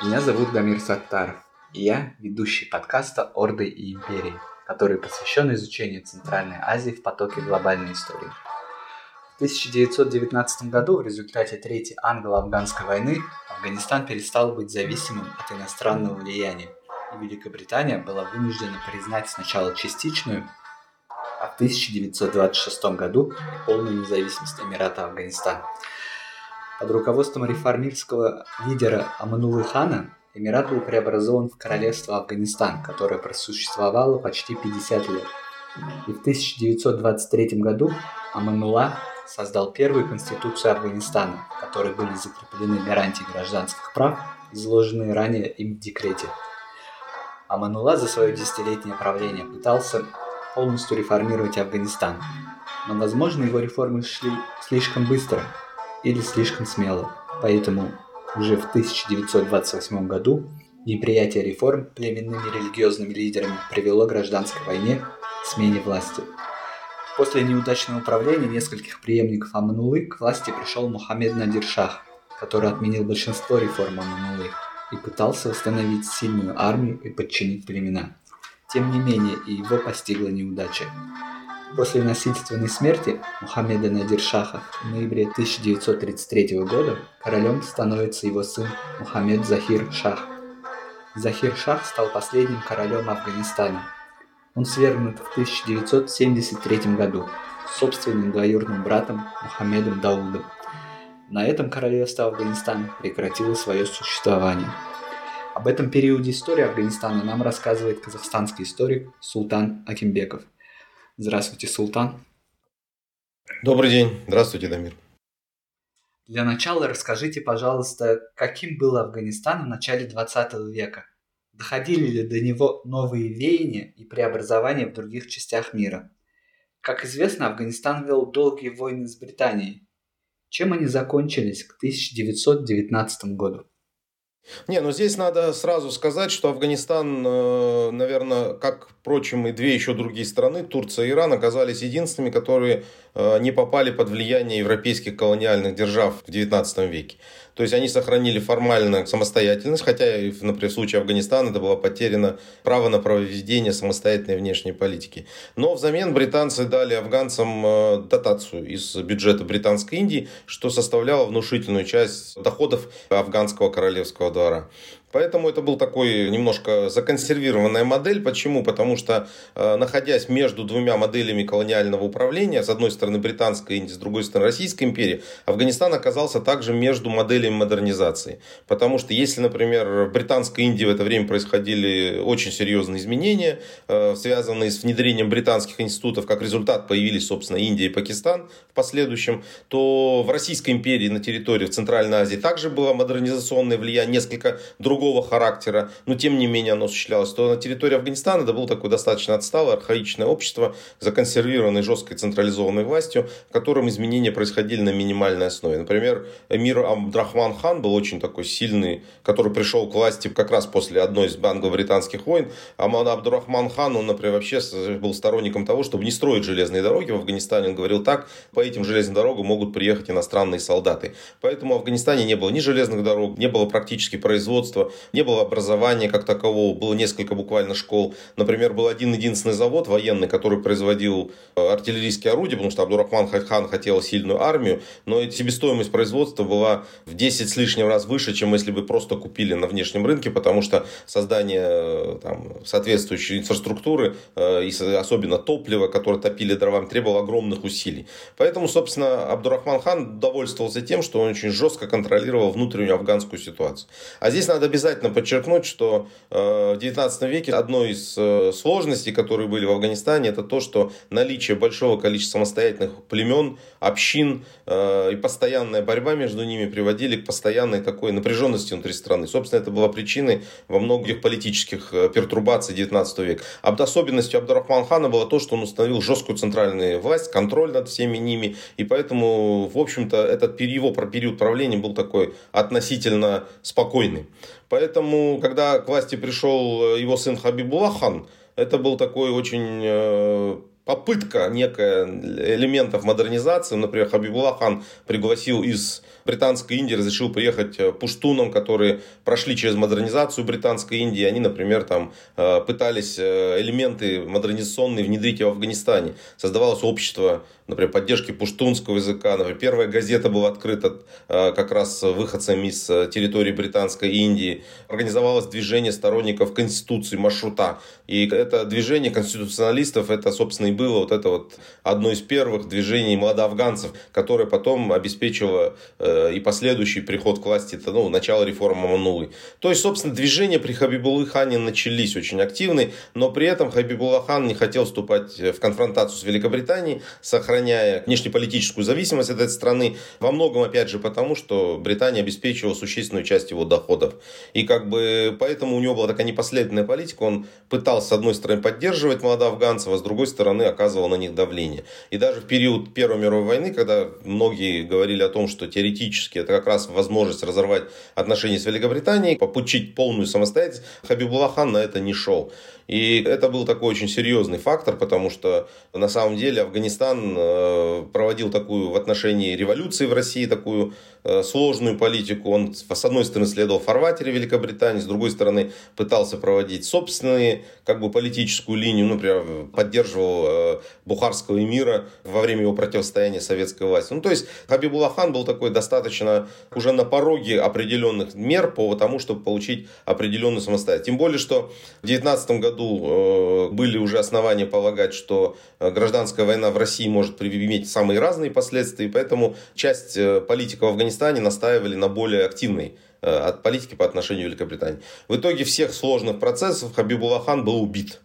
Меня зовут Дамир Саттаров, и я ведущий подкаста «Орды и империи», который посвящен изучению Центральной Азии в потоке глобальной истории. В 1919 году в результате Третьей англо-афганской войны Афганистан перестал быть зависимым от иностранного влияния, и Великобритания была вынуждена признать сначала частичную, а в 1926 году полную независимость Эмирата Афганистан – под руководством реформистского лидера Аманулы Хана Эмират был преобразован в королевство Афганистан, которое просуществовало почти 50 лет. И в 1923 году Аманула создал первую конституцию Афганистана, в которой были закреплены гарантии гражданских прав, изложенные ранее им в декрете. Аманула за свое десятилетнее правление пытался полностью реформировать Афганистан, но, возможно, его реформы шли слишком быстро – или слишком смело, поэтому уже в 1928 году неприятие реформ племенными религиозными лидерами привело к гражданской войне смене власти. После неудачного управления нескольких преемников Аманулы к власти пришел Мухаммед Надир Шах, который отменил большинство реформ Аманулы и пытался восстановить сильную армию и подчинить племена. Тем не менее, и его постигла неудача. После насильственной смерти Мухаммеда Надиршаха в ноябре 1933 года королем становится его сын Мухаммед Захир Шах. Захир Шах стал последним королем Афганистана. Он свергнут в 1973 году собственным двоюродным братом Мухаммедом Даудом. На этом королевство Афганистана прекратило свое существование. Об этом периоде истории Афганистана нам рассказывает казахстанский историк Султан Акимбеков – Здравствуйте, Султан. Добрый день. Здравствуйте, Дамир. Для начала расскажите, пожалуйста, каким был Афганистан в начале 20 века? Доходили ли до него новые веяния и преобразования в других частях мира? Как известно, Афганистан вел долгие войны с Британией. Чем они закончились к 1919 году? Не, ну здесь надо сразу сказать, что Афганистан, э, наверное, как, впрочем, и две еще другие страны, Турция и Иран, оказались единственными, которые не попали под влияние европейских колониальных держав в XIX веке. То есть они сохранили формально самостоятельность, хотя, например, в случае Афганистана это было потеряно право на проведение самостоятельной внешней политики. Но взамен британцы дали афганцам э, дотацию из бюджета Британской Индии, что составляло внушительную часть доходов афганского королевского двора. Поэтому это был такой немножко законсервированная модель. Почему? Потому что, э, находясь между двумя моделями колониального управления, с одной стороны британской Индии, с другой стороны Российской империи, Афганистан оказался также между моделями модернизации. Потому что если, например, в британской Индии в это время происходили очень серьезные изменения, э, связанные с внедрением британских институтов, как результат появились, собственно, Индия и Пакистан в последующем, то в Российской империи на территории в Центральной Азии также было модернизационное влияние, несколько другое другого характера, но тем не менее оно осуществлялось, то на территории Афганистана это было такое достаточно отсталое, архаичное общество, законсервированное жесткой централизованной властью, в котором изменения происходили на минимальной основе. Например, эмир Абдрахман хан был очень такой сильный, который пришел к власти как раз после одной из англо-британских войн. Аман Абдурахман хан, он, например, вообще был сторонником того, чтобы не строить железные дороги в Афганистане. Он говорил так, по этим железным дорогам могут приехать иностранные солдаты. Поэтому в Афганистане не было ни железных дорог, не было практически производства, не было образования как такового, было несколько буквально школ. Например, был один единственный завод военный, который производил э, артиллерийские орудия, потому что Абдурахман хан хотел сильную армию, но себестоимость производства была в 10 с лишним раз выше, чем если бы просто купили на внешнем рынке, потому что создание э, там, соответствующей инфраструктуры э, и особенно топлива, которое топили дровами, требовало огромных усилий. Поэтому, собственно, Абдурахман хан довольствовался тем, что он очень жестко контролировал внутреннюю афганскую ситуацию. А здесь надо обязательно подчеркнуть, что э, в 19 веке одной из э, сложностей, которые были в Афганистане, это то, что наличие большого количества самостоятельных племен, общин э, и постоянная борьба между ними приводили к постоянной такой напряженности внутри страны. Собственно, это была причиной во многих политических пертурбаций 19 века. Об особенностью Абдурахман хана было то, что он установил жесткую центральную власть, контроль над всеми ними, и поэтому, в общем-то, этот его период правления был такой относительно спокойный. Поэтому, когда к власти пришел э, его сын Хабибулlah хан, это был такой очень э, попытка некая элементов модернизации. Например, Хабибулlah хан пригласил из Британской Индии, разрешил приехать э, пуштунам, которые прошли через модернизацию Британской Индии. Они, например, там пытались элементы модернизационные внедрить в Афганистане. Создавалось общество, например, поддержки пуштунского языка. Например, первая газета была открыта как раз выходцами из территории Британской Индии. Организовалось движение сторонников Конституции, маршрута. И это движение конституционалистов, это, собственно, и было вот это вот одно из первых движений молодоафганцев, которое потом обеспечило э, и последующий приход к власти, это, ну, начало реформы Манулы. То есть, собственно, движения при Хабибулы Хане начались очень активные, но при этом Хабибулlah хан не хотел вступать в конфронтацию с Великобританией, сохраняя внешнеполитическую зависимость от этой страны, во многом, опять же, потому, что Британия обеспечивала существенную часть его доходов. И как бы поэтому у него была такая непоследовательная политика, он пытался, с одной стороны, поддерживать молодоафганцев, а с другой стороны, оказывал на них давление. И даже в период Первой мировой войны, когда многие говорили о том, что теоретически это как раз возможность разорвать отношения с Великобританией, попучить полную самостоятельность, Хабибулlah хан на это не шел. И это был такой очень серьезный фактор, потому что на самом деле Афганистан э, проводил такую в отношении революции в России, такую сложную политику. Он, с одной стороны, следовал фарватере Великобритании, с другой стороны, пытался проводить собственные, как бы, политическую линию, ну, например, поддерживал э, Бухарского эмира во время его противостояния советской власти. Ну, то есть, Хабибулlah хан был такой достаточно уже на пороге определенных мер по тому, чтобы получить определенную самостоятельность. Тем более, что в 19 году э, были уже основания полагать, что э, гражданская война в России может иметь самые разные последствия, поэтому часть э, политиков в Афганистане настаивали на более активной от политики по отношению к Великобритании. В итоге всех сложных процессов Хабибулlah хан был убит.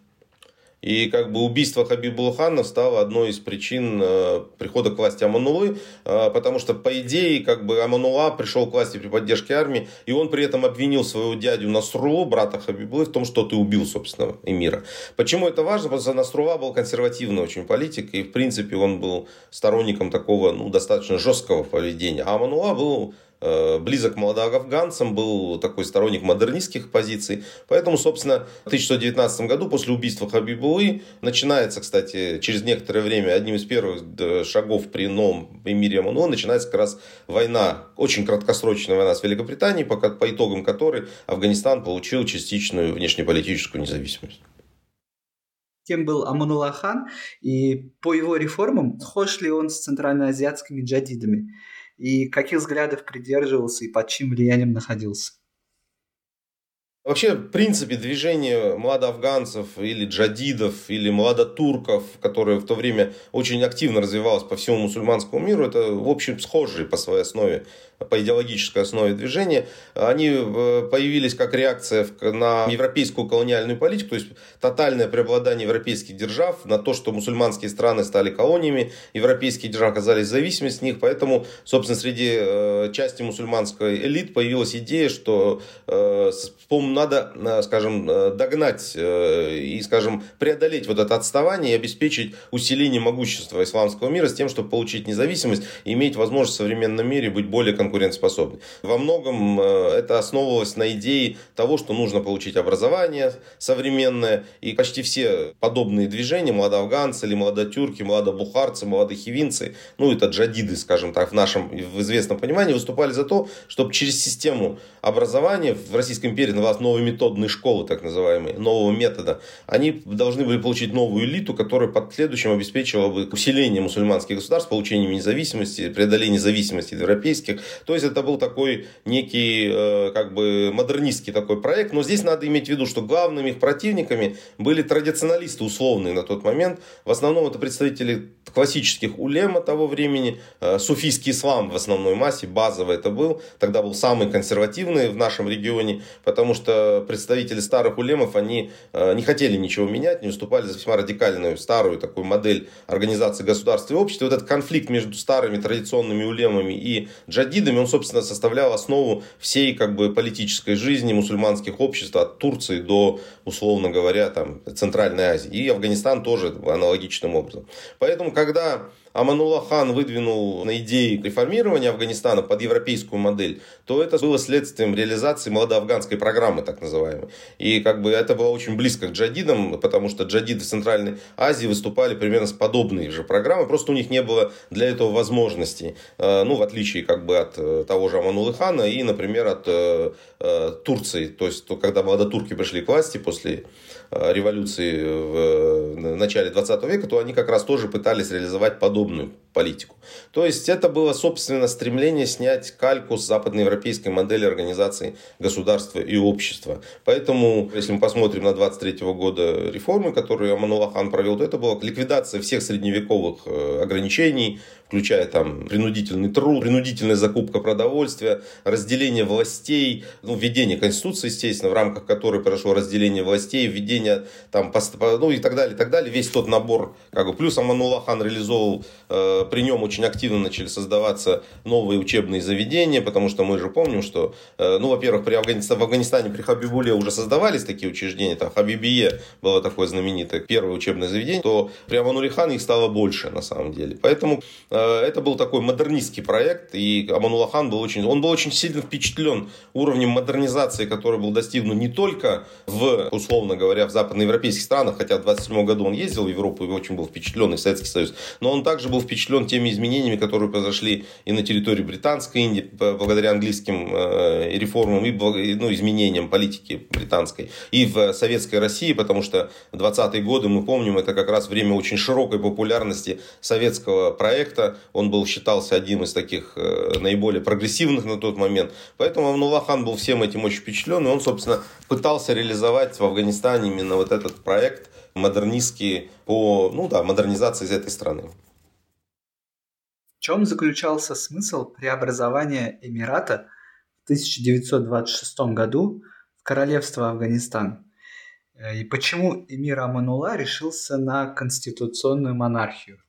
И как бы убийство Хабибулхана стало одной из причин э, прихода к власти Аманулы, э, потому что, по идее, как бы Аманула пришел к власти при поддержке армии, и он при этом обвинил своего дядю Насрулу, брата Хабибулы, в том, что ты убил, собственно, эмира. Почему это важно? Потому что Насрула был консервативный очень политик, и, в принципе, он был сторонником такого, ну, достаточно жесткого поведения. А Аманула был близок к молодоафганцам, был такой сторонник модернистских позиций. Поэтому, собственно, в 1919 году, после убийства Хабибулы, начинается, кстати, через некоторое время, одним из первых шагов при новом эмире Аману, начинается как раз война, очень краткосрочная война с Великобританией, по, по итогам которой Афганистан получил частичную внешнеполитическую независимость кем был Аманула хан, и по его реформам, схож ли он с центральноазиатскими джадидами и каких взглядов придерживался и под чьим влиянием находился. Вообще, в принципе, движение младоафганцев или джадидов, или младотурков, которое в то время очень активно развивалось по всему мусульманскому миру, это, в общем, схожие по своей основе по идеологической основе движения, они э, появились как реакция на европейскую колониальную политику, то есть тотальное преобладание европейских держав на то, что мусульманские страны стали колониями, европейские державы оказались в зависимости от них, поэтому, собственно, среди э, части мусульманской элит появилась идея, что э, надо, скажем, догнать и, скажем, преодолеть вот это отставание и обеспечить усиление могущества исламского мира с тем, чтобы получить независимость и иметь возможность в современном мире быть более конкурентоспособны. Во многом э, это основывалось на идее того, что нужно получить образование современное. И почти все подобные движения, молодоафганцы или молодотюрки, молодобухарцы, молодохивинцы, ну это джадиды, скажем так, в нашем в известном понимании, выступали за то, чтобы через систему образования в Российской империи называлась новые методные школы, так называемые, нового метода, они должны были получить новую элиту, которая под следующим обеспечивала бы усиление мусульманских государств, получение независимости, преодоление зависимости европейских, то есть это был такой некий э, как бы модернистский такой проект. Но здесь надо иметь в виду, что главными их противниками были традиционалисты условные на тот момент. В основном это представители классических улема того времени. Э, суфийский ислам в основной массе, базовый это был. Тогда был самый консервативный в нашем регионе, потому что представители старых улемов, они э, не хотели ничего менять, не выступали за весьма радикальную старую такую модель организации государства и общества. И вот этот конфликт между старыми традиционными улемами и джадидами, он, собственно, составлял основу всей как бы, политической жизни мусульманских обществ от Турции до, условно говоря, там, Центральной Азии. И Афганистан тоже аналогичным образом. Поэтому, когда Аманула хан выдвинул на идеи реформирования Афганистана под европейскую модель, то это было следствием реализации молодоафганской программы, так называемой. И как бы это было очень близко к джадидам, потому что джадиды в Центральной Азии выступали примерно с подобной же программой, просто у них не было для этого возможности, э, ну, в отличие как бы от э, того же Аманулы хана и, например, от э, Турции, то есть когда молодотурки пришли к власти после революции в начале 20 века, то они как раз тоже пытались реализовать подобную политику. То есть это было, собственно, стремление снять кальку с западноевропейской модели организации государства и общества. Поэтому, если мы посмотрим на 23 года реформы, которые Аманулахан провел, то это была ликвидация всех средневековых э, ограничений, включая там принудительный труд, принудительная закупка продовольствия, разделение властей, ну, введение Конституции, естественно, в рамках которой прошло разделение властей, введение там, ну и так далее, и так далее, весь тот набор, как бы, плюс Аманулахан реализовывал э, при нем очень активно начали создаваться новые учебные заведения, потому что мы же помним, что, э, ну, во-первых, при Афганистане, в Афганистане при Хабибуле уже создавались такие учреждения, там Хабибие было такое знаменитое первое учебное заведение, то при Аманулихан их стало больше на самом деле. Поэтому э, это был такой модернистский проект, и Аманулахан был очень, он был очень сильно впечатлен уровнем модернизации, который был достигнут не только в, условно говоря, в западноевропейских странах, хотя в 27 году он ездил в Европу и очень был впечатлен, и Советский Союз, но он также был впечатлен впечатлен теми изменениями, которые произошли и на территории Британской Индии, благодаря английским э, реформам и ну, изменениям политики британской, и в советской России, потому что 20-е годы, мы помним, это как раз время очень широкой популярности советского проекта. Он был, считался одним из таких э, наиболее прогрессивных на тот момент. Поэтому Амнулахан был всем этим очень впечатлен, и он, собственно, пытался реализовать в Афганистане именно вот этот проект модернистский по ну да, модернизации из этой страны чем заключался смысл преобразования Эмирата в 1926 году в Королевство Афганистан? Э, и почему эмир Аманула решился на конституционную монархию?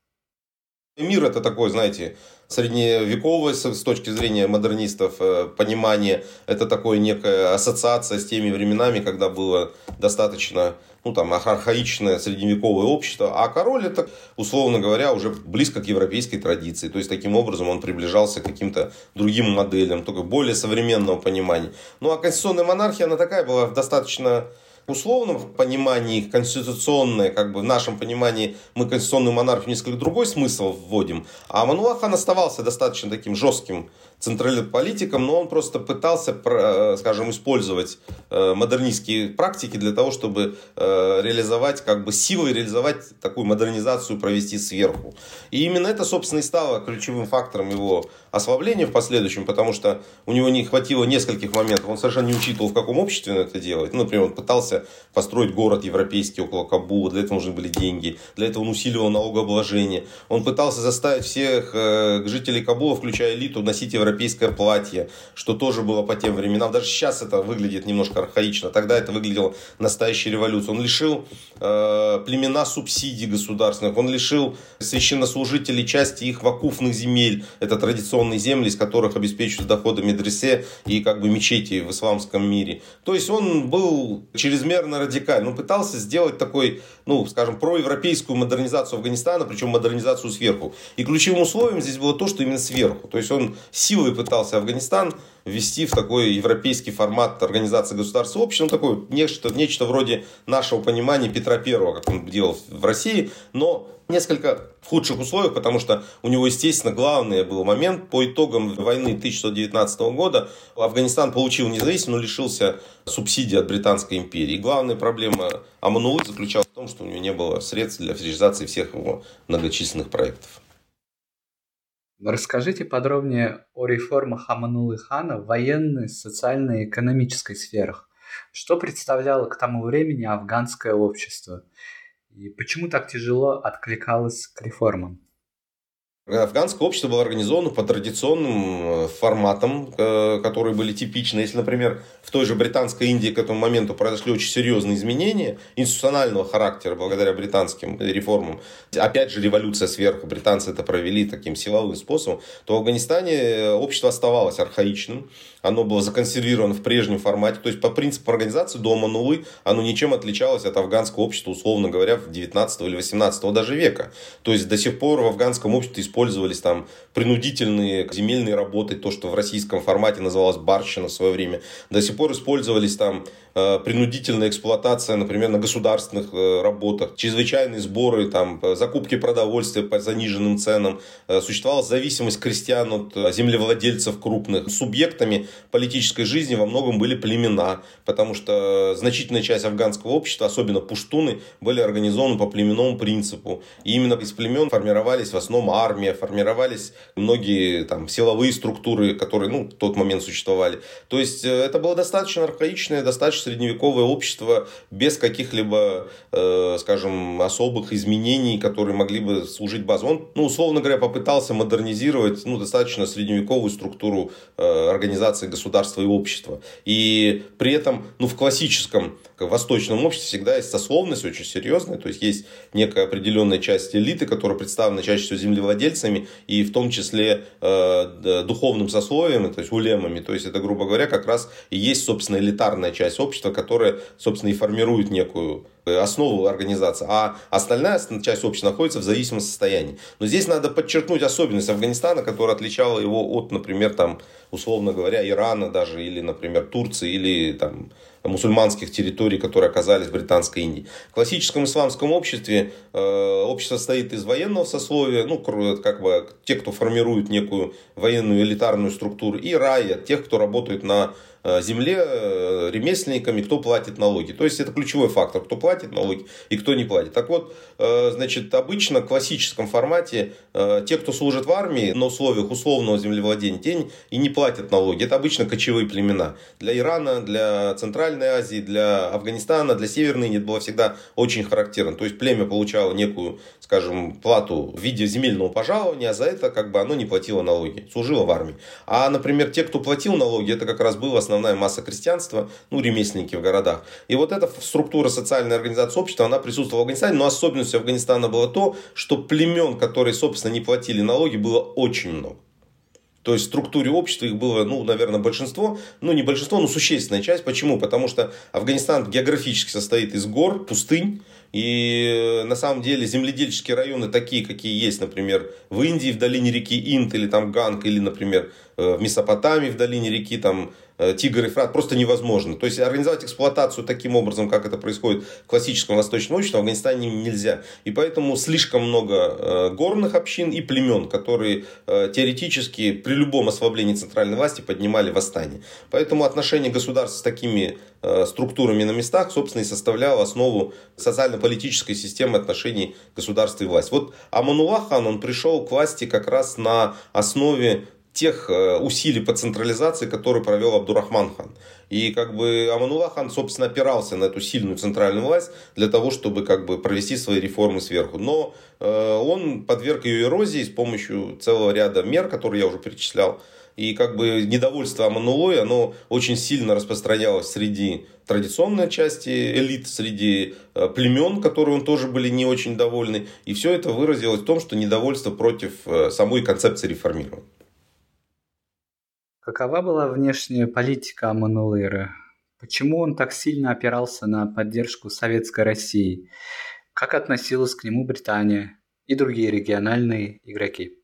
Эмир это такой, знаете, средневековое с точки зрения модернистов э, понимание. Это такое некая ассоциация с теми временами, когда было достаточно ну, там, архаичное средневековое общество, а король это, условно говоря, уже близко к европейской традиции. То есть, таким образом он приближался к каким-то другим моделям, только более современного понимания. Ну, а конституционная монархия, она такая была достаточно условном понимании конституционное, как бы в нашем понимании мы конституционную монархию несколько другой смысл вводим, а Мануахан оставался достаточно таким жестким центральным политиком, но он просто пытался, э, скажем, использовать э, модернистские практики для того, чтобы э, реализовать, как бы силой реализовать такую модернизацию, провести сверху. И именно это, собственно, и стало ключевым фактором его ослабления в последующем, потому что у него не хватило нескольких моментов. Он совершенно не учитывал, в каком обществе он это делает. Например, он пытался построить город европейский около Кабула, для этого нужны были деньги, для этого он усиливал налогообложение. Он пытался заставить всех жителей Кабула, включая элиту, носить европейское платье, что тоже было по тем временам. Даже сейчас это выглядит немножко архаично. Тогда это выглядело настоящей революцией. Он лишил э, племена субсидий государственных, он лишил священнослужителей части их вакуфных земель. Это традиционные земли, из которых обеспечивают доходы медресе и как бы мечети в исламском мире. То есть он был чрезмерно радикальный. Он пытался сделать такой, ну, скажем, проевропейскую модернизацию Афганистана, причем модернизацию сверху. И ключевым условием здесь было то, что именно сверху. То есть он силой пытался Афганистан ввести в такой европейский формат организации государства общества, ну, такое нечто, нечто вроде нашего понимания Петра Первого, как он делал в России, но несколько в худших условиях, потому что у него, естественно, главный был момент по итогам войны 1919 года Афганистан получил независимость, но лишился субсидий от Британской империи. И главная проблема Аманулы заключалась в том, что у него не было средств для реализации всех его многочисленных проектов. Расскажите подробнее о реформах Аманулы хана в военной, социальной и экономической сферах. Что представляло к тому времени афганское общество? И почему так тяжело откликалось к реформам? Афганское общество было организовано по традиционным э, форматам, э, которые были типичны. Если, например, в той же Британской Индии к этому моменту произошли очень серьезные изменения институционального характера благодаря британским реформам, опять же, революция сверху, британцы это провели таким силовым способом, то в Афганистане общество оставалось архаичным, оно было законсервировано в прежнем формате, то есть по принципу организации дома Нулы оно ничем отличалось от афганского общества, условно говоря, в 19 или 18 даже века. То есть до сих пор в афганском обществе использовались там принудительные земельные работы, то, что в российском формате называлось барщина в свое время. До сих пор использовались там Э, принудительная эксплуатация, например, на государственных э, работах, чрезвычайные сборы, там, закупки продовольствия по заниженным ценам, э, существовала зависимость крестьян от землевладельцев крупных. Субъектами политической жизни во многом были племена, потому что значительная часть афганского общества, особенно пуштуны, были организованы по племенному принципу. И именно из племен формировались в основном армия, формировались многие там, силовые структуры, которые ну, в тот момент существовали. То есть это было достаточно архаичное, достаточно средневековое общество без каких-либо, э, скажем, особых изменений, которые могли бы служить базой. Он, ну, условно говоря, попытался модернизировать ну, достаточно средневековую структуру э, организации государства и общества. И при этом ну, в классическом в восточном обществе всегда есть сословность очень серьезная, то есть есть некая определенная часть элиты, которая представлена чаще всего землевладельцами и в том числе э, духовным сословием, то есть улемами, то есть это, грубо говоря, как раз и есть, собственно, элитарная часть общества, которое, собственно, и формирует некую основу организации, а остальная часть общества находится в зависимом состоянии. Но здесь надо подчеркнуть особенность Афганистана, которая отличала его от, например, там, условно говоря, Ирана даже, или, например, Турции, или там, мусульманских территорий, которые оказались в Британской Индии. В классическом исламском обществе э, общество состоит из военного сословия, ну, как бы те, кто формирует некую военную элитарную структуру, и рая, тех, кто работает на Э, земле э, ремесленниками, кто платит налоги. То есть это ключевой фактор, кто платит налоги и кто не платит. Так вот, э, значит, обычно в классическом формате те, кто служит в армии на условиях условного землевладения, те и не платят налоги. Это обычно кочевые племена. Для Ирана, для Центральной Азии, для Афганистана, для Северной Индии это было всегда очень характерно. То есть племя получало некую, скажем, плату в виде земельного пожалования, а за это как бы оно не платило налоги, служило в армии. А, например, те, кто платил налоги, это как раз был основной основная масса крестьянства, ну, ремесленники в городах. И вот эта структура социальной организации общества, она присутствовала в Афганистане, но особенностью Афганистана было то, что племен, которые, собственно, не платили налоги, было очень много. То есть в структуре общества их было, ну, наверное, большинство. Ну, не большинство, но существенная часть. Почему? Потому что Афганистан географически состоит из гор, пустынь. И на самом деле земледельческие районы такие, какие есть, например, в Индии, в долине реки Инд, или там Ганг, или, например, э, в Месопотамии, в долине реки там Э, Тигр и Фрат просто невозможно. То есть организовать эксплуатацию таким образом, как это происходит в классическом восточном обществе, в Афганистане нельзя. И поэтому слишком много э, горных общин и племен, которые э, теоретически при любом ослаблении центральной власти поднимали восстание. Поэтому отношение государства с такими структурами на местах, собственно, и составляло основу социально-политической системы отношений государства и власти. Вот Аманулах хан, он пришел к власти как раз на основе тех э, усилий по централизации, которые провел Абдурахман хан. И как бы Аманула хан, собственно, опирался на эту сильную центральную власть для того, чтобы как бы провести свои реформы сверху. Но э, он подверг ее эрозии с помощью целого ряда мер, которые я уже перечислял. И как бы недовольство Аманулой, оно очень сильно распространялось среди традиционной части элит, среди э, племен, которые он тоже были не очень довольны. И все это выразилось в том, что недовольство против э, самой концепции реформирования. Какова была внешняя политика Аманулыры? Почему он так сильно опирался на поддержку Советской России? Как относилась к нему Британия и другие региональные игроки?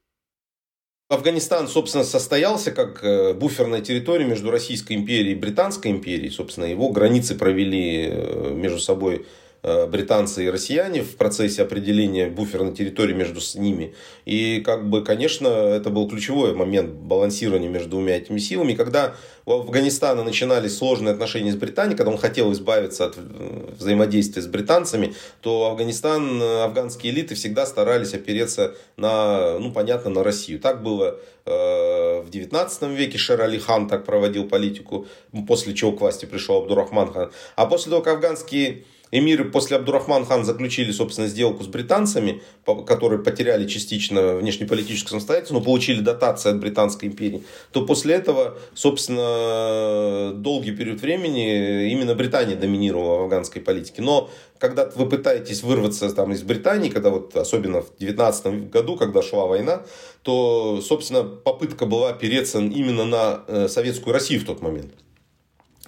Афганистан, собственно, состоялся как э, буферная территория между Российской империей и Британской империей. Собственно, его границы провели э, между собой британцы и россияне в процессе определения буферной территории между ними. И, как бы, конечно, это был ключевой момент балансирования между двумя этими силами. Когда у Афганистана начинались сложные отношения с Британией, когда он хотел избавиться от э, взаимодействия с британцами, то Афганистан, э, афганские элиты всегда старались опереться на, ну, понятно, на Россию. Так было в 19 веке Шер Али Хан так проводил политику, после чего к власти пришел Абдурахман хан. А после того, как афганские Эмиры после Абдурахман хан заключили, собственно, сделку с британцами, которые потеряли частично внешнеполитическую самостоятельность, но получили дотации от Британской империи, то после этого, собственно, долгий период времени именно Британия доминировала в афганской политике. Но когда вы пытаетесь вырваться там, из Британии, когда вот особенно в 19 году, когда шла война, то, собственно, попытка была опереться именно на э, советскую Россию в тот момент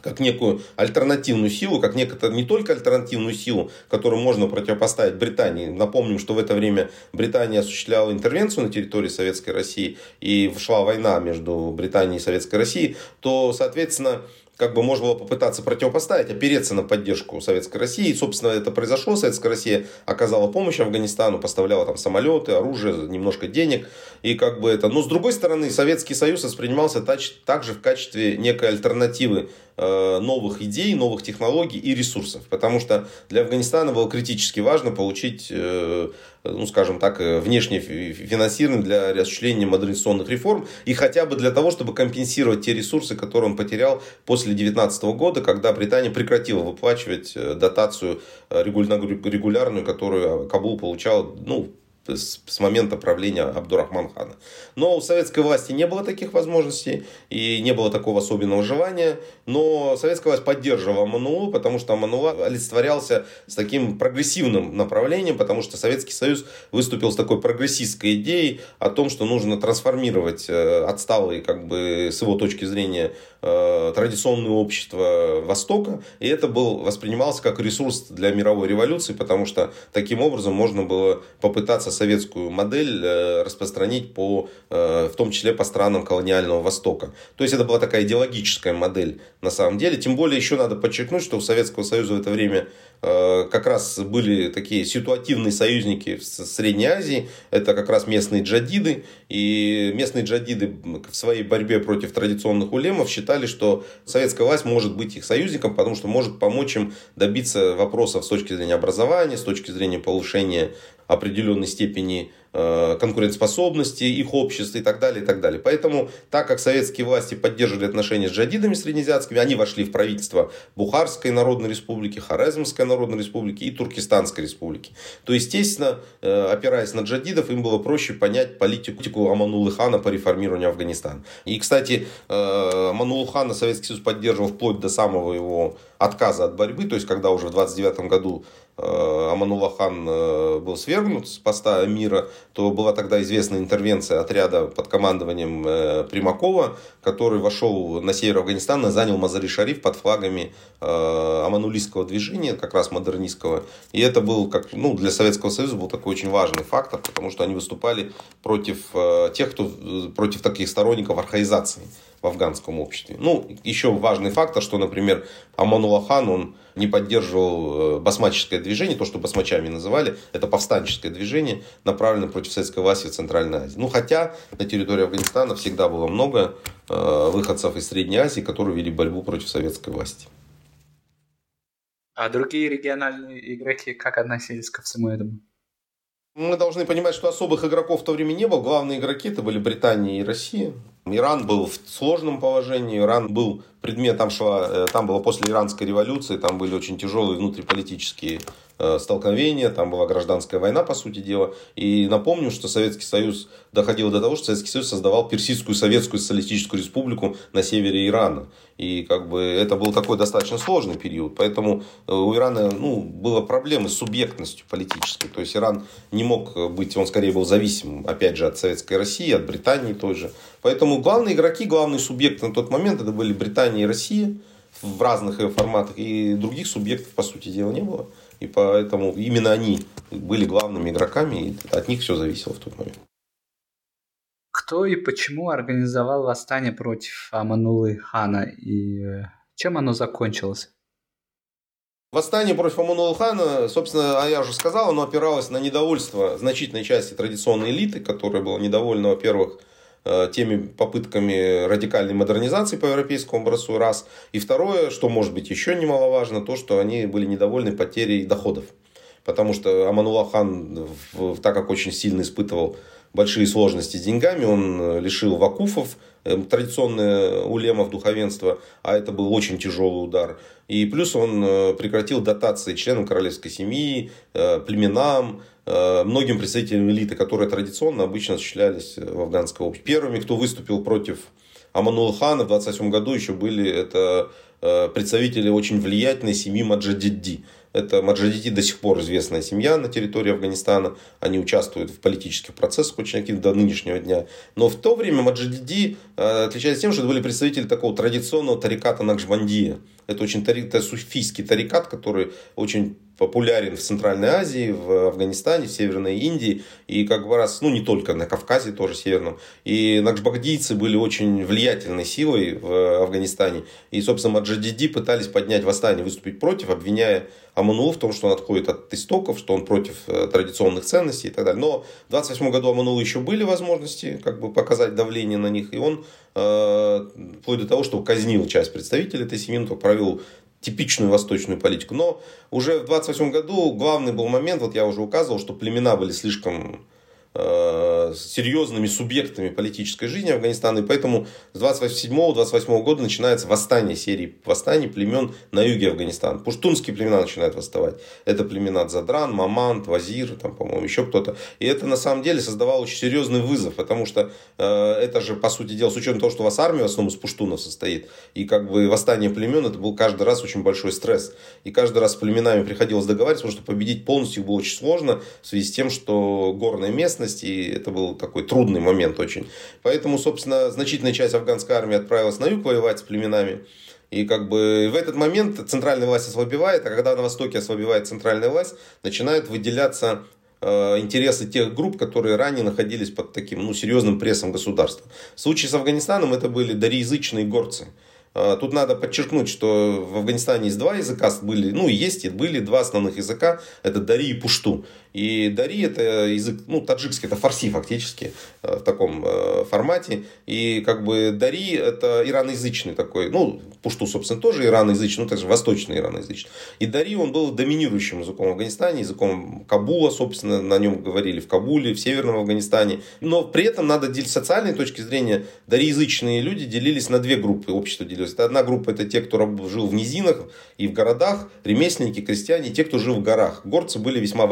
как некую альтернативную силу, как некую, не только альтернативную силу, которую можно противопоставить Британии. Напомним, что в это время Британия осуществляла интервенцию на территории Советской России и шла война между Британией и Советской Россией, то, соответственно, как бы можно было попытаться противопоставить, опереться на поддержку Советской России. И, собственно, это произошло. Советская Россия оказала помощь Афганистану, поставляла там самолеты, оружие, немножко денег. И как бы это... Но, с другой стороны, Советский Союз воспринимался также в качестве некой альтернативы новых идей, новых технологий и ресурсов. Потому что для Афганистана было критически важно получить, э, ну, скажем так, э, внешнее финансирование для осуществления модернизационных реформ и хотя бы для того, чтобы компенсировать те ресурсы, которые он потерял после 2019 года, когда Британия прекратила выплачивать дотацию регулярную, которую Кабул получал, ну, с, с момента правления Абдурахман хана. Но у советской власти не было таких возможностей и не было такого особенного желания. Но советская власть поддерживала Аманулу, потому что Аманула олицетворялся с таким прогрессивным направлением, потому что Советский Союз выступил с такой прогрессистской идеей о том, что нужно трансформировать э, отсталые, как бы, с его точки зрения, э, традиционное общество Востока. И это был, воспринимался как ресурс для мировой революции, потому что таким образом можно было попытаться советскую модель э, распространить по, э, в том числе по странам колониального Востока. То есть это была такая идеологическая модель на самом деле. Тем более еще надо подчеркнуть, что у Советского Союза в это время Э, как раз были такие ситуативные союзники в Средней Азии. Это как раз местные джадиды. И местные джадиды в своей борьбе против традиционных улемов считали, что советская власть может быть их союзником, потому что может помочь им добиться вопросов с точки зрения образования, с точки зрения повышения определенной степени конкурентоспособности их общества и так далее, и так далее. Поэтому, так как советские власти поддерживали отношения с джадидами среднеазиатскими, они вошли в правительство Бухарской Народной Республики, Хорезмской Народной Республики и Туркестанской Республики. То, естественно, э, опираясь на джадидов, им было проще понять политику Аманулы хана по реформированию Афганистана. И, кстати, э, Аманулу хана Советский Союз поддерживал вплоть до самого его отказа от борьбы, то есть, когда уже в 29 году Э, Аманула хан э, был свергнут с поста мира, то была тогда известная интервенция отряда под командованием э, Примакова, который вошел на север Афганистана, занял Мазари-Шариф под флагами аманулийского движения, как раз модернистского. И это был, как, ну, для Советского Союза был такой очень важный фактор, потому что они выступали против тех, кто против таких сторонников архаизации в афганском обществе. Ну, еще важный фактор, что, например, Аманула хан, он не поддерживал э, басмаческое движение, то, что басмачами называли, это повстанческое движение, направленное против советской власти в Центральной Азии. Ну, хотя на территории Афганистана всегда было много э, выходцев из Средней Азии, которые вели борьбу против советской власти. А другие региональные игроки как относились ко всему этому? Мы должны понимать, что особых игроков в то время не было. Главные игроки это были Британия и Россия. Иран был в сложном положении, Иран был предмет, там, э, там было после иранской революции, там были очень тяжелые внутриполитические столкновения, там была гражданская война, по сути дела. И напомню, что Советский Союз доходил до того, что Советский Союз создавал Персидскую Советскую Социалистическую Республику на севере Ирана. И как бы это был такой достаточно сложный период. Поэтому э, у Ирана ну, было проблемы с субъектностью политической. То есть Иран не мог быть, он скорее был зависим, опять же, от Советской России, от Британии тоже. Поэтому главные игроки, главные субъекты на тот момент это были Британия и Россия в разных форматах. И других субъектов, по сути дела, не было. И поэтому именно они были главными игроками, и от них все зависело в тот момент. Кто и почему организовал восстание против Аманулы хана и э, чем оно закончилось? Восстание против Аманулы хана, собственно, а я уже сказал, оно опиралось на недовольство значительной части традиционной элиты, которая была недовольна, во-первых, теми попытками радикальной модернизации по европейскому образцу, раз. И второе, что может быть еще немаловажно, то, что они были недовольны потерей доходов. Потому что Аманула хан, так как очень сильно испытывал большие сложности с деньгами, он лишил вакуфов, традиционное улемов духовенства, а это был очень тяжелый удар. И плюс он прекратил дотации членам королевской семьи, племенам, многим представителям элиты, которые традиционно обычно осуществлялись в афганской обществе. Первыми, кто выступил против Аманула хана в 28 году еще были это представители очень влиятельной семьи Маджадидди. Это маджадиди до сих пор известная семья на территории Афганистана. Они участвуют в политических процессах очень активно до нынешнего дня. Но в то время маджадиди э, отличались тем, что это были представители такого традиционного тариката Накшбандия. Это очень это суфийский тарикат, который очень популярен в Центральной Азии, в Афганистане, в Северной Индии и как бы раз, ну не только на Кавказе тоже северном. И накшбагдийцы были очень влиятельной силой в Афганистане. И, собственно, маджадиди пытались поднять восстание, выступить против, обвиняя Аманулу в том, что он отходит от истоков, что он против э, традиционных ценностей и так далее. Но в 28 году Аманулу еще были возможности как бы показать давление на них, и он э, вплоть до того, что казнил часть представителей этой семьи, он провел типичную восточную политику. Но уже в 28 году главный был момент, вот я уже указывал, что племена были слишком серьезными субъектами политической жизни Афганистана. И поэтому с 27-28 года начинается восстание серии восстаний племен на юге Афганистана. Пуштунские племена начинают восставать. Это племена Задран, Мамант, Вазир, там, по-моему, еще кто-то. И это на самом деле создавало очень серьезный вызов, потому что э, это же, по сути дела, с учетом того, что у вас армия в основном из пуштунов состоит, и как бы восстание племен, это был каждый раз очень большой стресс. И каждый раз с племенами приходилось договариваться, потому что победить полностью было очень сложно в связи с тем, что горная местность местности, и это был такой трудный момент очень. Поэтому, собственно, значительная часть афганской армии отправилась на юг воевать с племенами. И как бы в этот момент центральная власть ослабевает, а когда на Востоке ослабевает центральная власть, начинают выделяться э, интересы тех групп, которые ранее находились под таким ну, серьезным прессом государства. В случае с Афганистаном это были дариязычные горцы. Э, тут надо подчеркнуть, что в Афганистане есть два языка, были, ну есть и были два основных языка, это Дари и Пушту. И Дари это язык, ну, таджикский, это фарси фактически э, в таком э, формате. И как бы Дари это ираноязычный такой, ну, Пушту, собственно, тоже ираноязычный, ну, также восточный ираноязычный. И Дари, он был доминирующим языком в Афганистане, языком Кабула, собственно, на нем говорили в Кабуле, в Северном Афганистане. Но при этом надо делить с социальной точки зрения, дариязычные люди делились на две группы, общество делилось. Одна группа, это те, кто жил в низинах и в городах, ремесленники, крестьяне, те, кто жил в горах. Горцы были весьма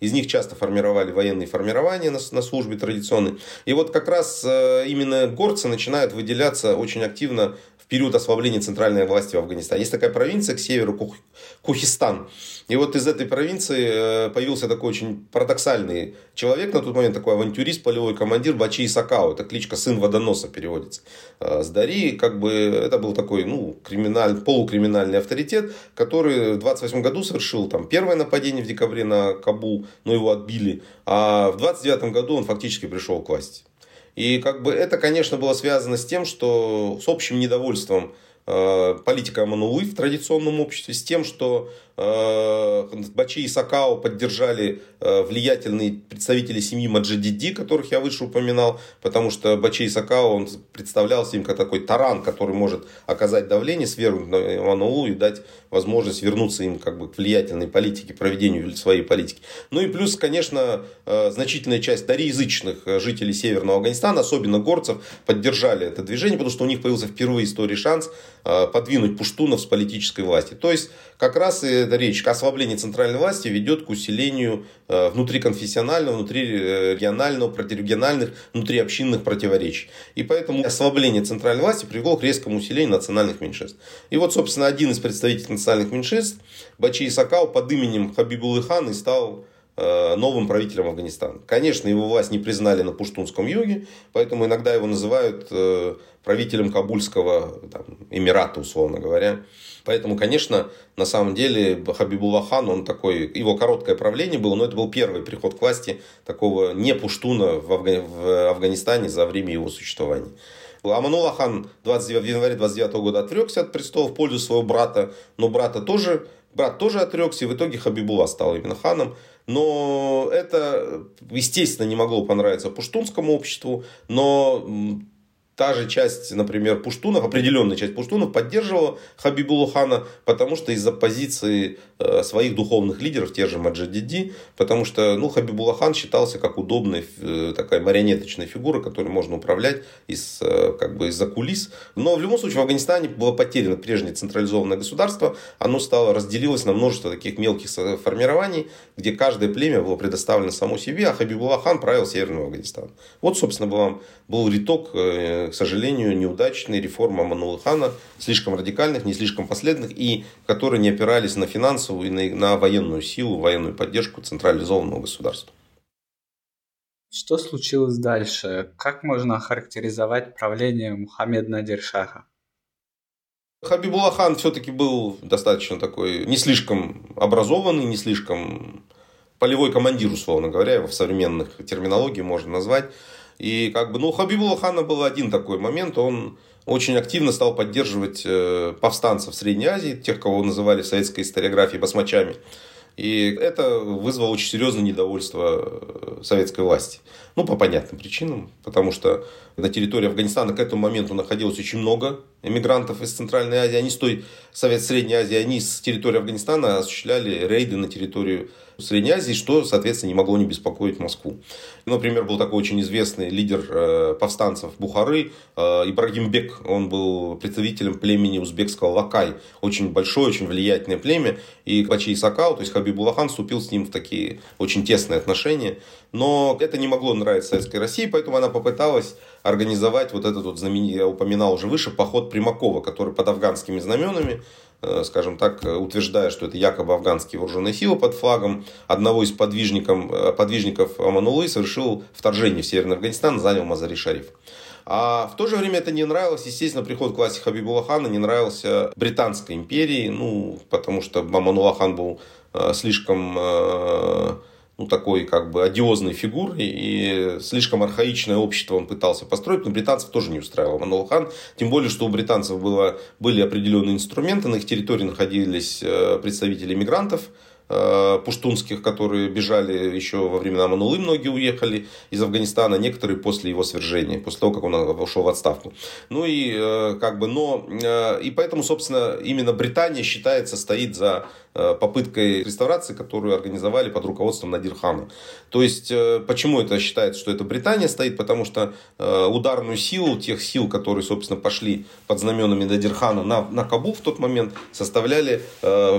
из них часто формировали военные формирования на, на службе традиционной. И вот как раз э, именно горцы начинают выделяться очень активно период ослабления центральной власти в Афганистане. Есть такая провинция к северу, Кух, Кухистан. И вот из этой провинции э, появился такой очень парадоксальный человек на тот момент, такой авантюрист, полевой командир Бачи Исакао. Это кличка «Сын водоноса» переводится. Э, с Дари, как бы, это был такой, ну, криминаль, полукриминальный авторитет, который в 28 году совершил там первое нападение в декабре на Кабул, но его отбили. А в 29 году он фактически пришел к власти. И как бы это, конечно, было связано с тем, что с общим недовольством политика Аманулы в традиционном обществе, с тем, что Э, Бачи и Сакао поддержали э, влиятельные представители семьи Маджидиди, которых я выше упоминал, потому что Бачи и Сакао он представлялся им как такой таран, который может оказать давление, свергнуть на Иванову и дать возможность вернуться им как бы к влиятельной политике, проведению своей политики. Ну и плюс, конечно, э, значительная часть дариязычных жителей Северного Афганистана, особенно горцев, поддержали это движение, потому что у них появился впервые в истории шанс подвинуть пуштунов с политической власти. То есть, как раз и эта речь к ослаблению центральной власти ведет к усилению э, внутриконфессионального, внутрирегионального, протирегиональных, внутриобщинных противоречий. И поэтому ослабление центральной власти привело к резкому усилению национальных меньшинств. И вот, собственно, один из представителей национальных меньшинств, Бачи Исакау, под именем Хабибулы Хан и стал э, новым правителем Афганистана. Конечно, его власть не признали на Пуштунском юге, поэтому иногда его называют э, правителем Кабульского там, Эмирата, условно говоря. Поэтому, конечно, на самом деле Хабибулlah хан, он такой, его короткое правление было, но это был первый приход к власти такого не пуштуна в, Афга... в Афганистане за время его существования. Аманула хан 29, в январе 29 года отрекся от престола в пользу своего брата, но брата тоже, брат тоже отрекся, и в итоге Хабибула стал именно ханом. Но это, естественно, не могло понравиться пуштунскому обществу, но та же часть, например, пуштунов, определенная часть пуштунов поддерживала Хабибулу хана, потому что из-за позиции своих духовных лидеров, те же Маджадиди, потому что ну, Хабибулла хан считался как удобная э, такая марионеточная фигура, которой можно управлять из, э, как бы из-за кулис. Но в любом случае в Афганистане было потеряно прежнее централизованное государство, оно стало разделилось на множество таких мелких формирований, где каждое племя было предоставлено само себе, а Хабибулла хан правил Северным Афганистаном. Вот, собственно, был, был риток к сожалению, неудачные реформы Аманула Хана, слишком радикальных, не слишком последовательных, и которые не опирались на финансовую и на, на военную силу, военную поддержку централизованного государства. Что случилось дальше? Как можно охарактеризовать правление Мухаммеда Надиршаха? Хабибулlah хан все-таки был достаточно такой, не слишком образованный, не слишком полевой командир, условно говоря, его в современных терминологии можно назвать. И как бы, ну, у Хабибула Хана был один такой момент, он очень активно стал поддерживать э, повстанцев Средней Азии, тех, кого называли в советской историографии басмачами. И это вызвало очень серьезное недовольство э, советской власти. Ну, по понятным причинам. Потому что на территории Афганистана к этому моменту находилось очень много эмигрантов из Центральной Азии. Они с той Совет Средней Азии, они с территории Афганистана осуществляли рейды на территорию Средней Азии, что, соответственно, не могло не беспокоить Москву. Например, был такой очень известный лидер э, повстанцев Бухары, э, Ибрагим Бек. Он был представителем племени узбекского Лакай. Очень большое, очень влиятельное племя. И Бачи Исакау, то есть Хабибулахан, вступил с ним в такие очень тесные отношения. Но это не могло нравиться Советской России, поэтому она попыталась организовать вот этот вот знаменитый, я упоминал уже выше, поход Примакова, который под афганскими знаменами Э, скажем так, утверждая, что это якобы афганские вооруженные силы под флагом одного из подвижников, э, подвижников Аманулы совершил вторжение в Северный Афганистан, занял Мазари-Шариф. А в то же время это не нравилось, естественно, приход к власти Хабибулахана не нравился Британской империи, ну, потому что Аманулахан был э, слишком ну, такой как бы одиозной фигурой, и слишком архаичное общество он пытался построить, но британцев тоже не устраивал Манул хан, тем более, что у британцев было, были определенные инструменты, на их территории находились э, представители мигрантов, Э, пуштунских, которые бежали еще во времена Манулы, многие уехали из Афганистана, некоторые после его свержения, после того, как он ушел в отставку. Ну и э, как бы, но, э, и поэтому, собственно, именно Британия считается, стоит за попыткой реставрации, которую организовали под руководством Надирхана. То есть, почему это считается, что это Британия стоит? Потому что ударную силу тех сил, которые, собственно, пошли под знаменами Надирхана на, на Кабул в тот момент, составляли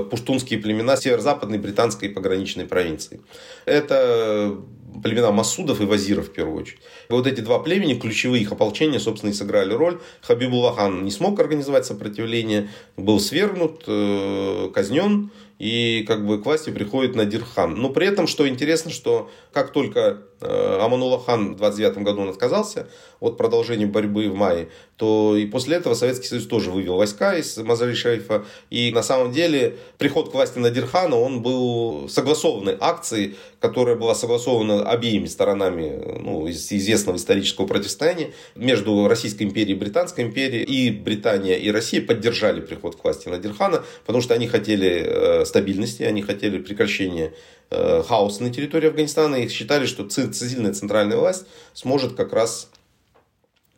пуштунские племена северо-западной западной британской пограничной провинции. Это племена Масудов и Вазиров в первую очередь. вот эти два племени, ключевые их ополчения, собственно, и сыграли роль. Хабибулахан не смог организовать сопротивление, был свергнут, э, казнен, и как бы к власти приходит Надирхан. Но при этом, что интересно, что как только э, Аманула хан в 29 году он отказался от продолжения борьбы в мае, то и после этого Советский Союз тоже вывел войска из Мазари Шарифа. И на самом деле приход к власти Надирхана, он был согласованной акцией, которая была согласована обеими сторонами ну, из известного исторического противостояния между Российской империей и Британской империей. И Британия, и Россия поддержали приход к власти Надирхана, потому что они хотели э, стабильности, они хотели прекращения э, хаоса на территории Афганистана и считали, что сильная центральная власть сможет как раз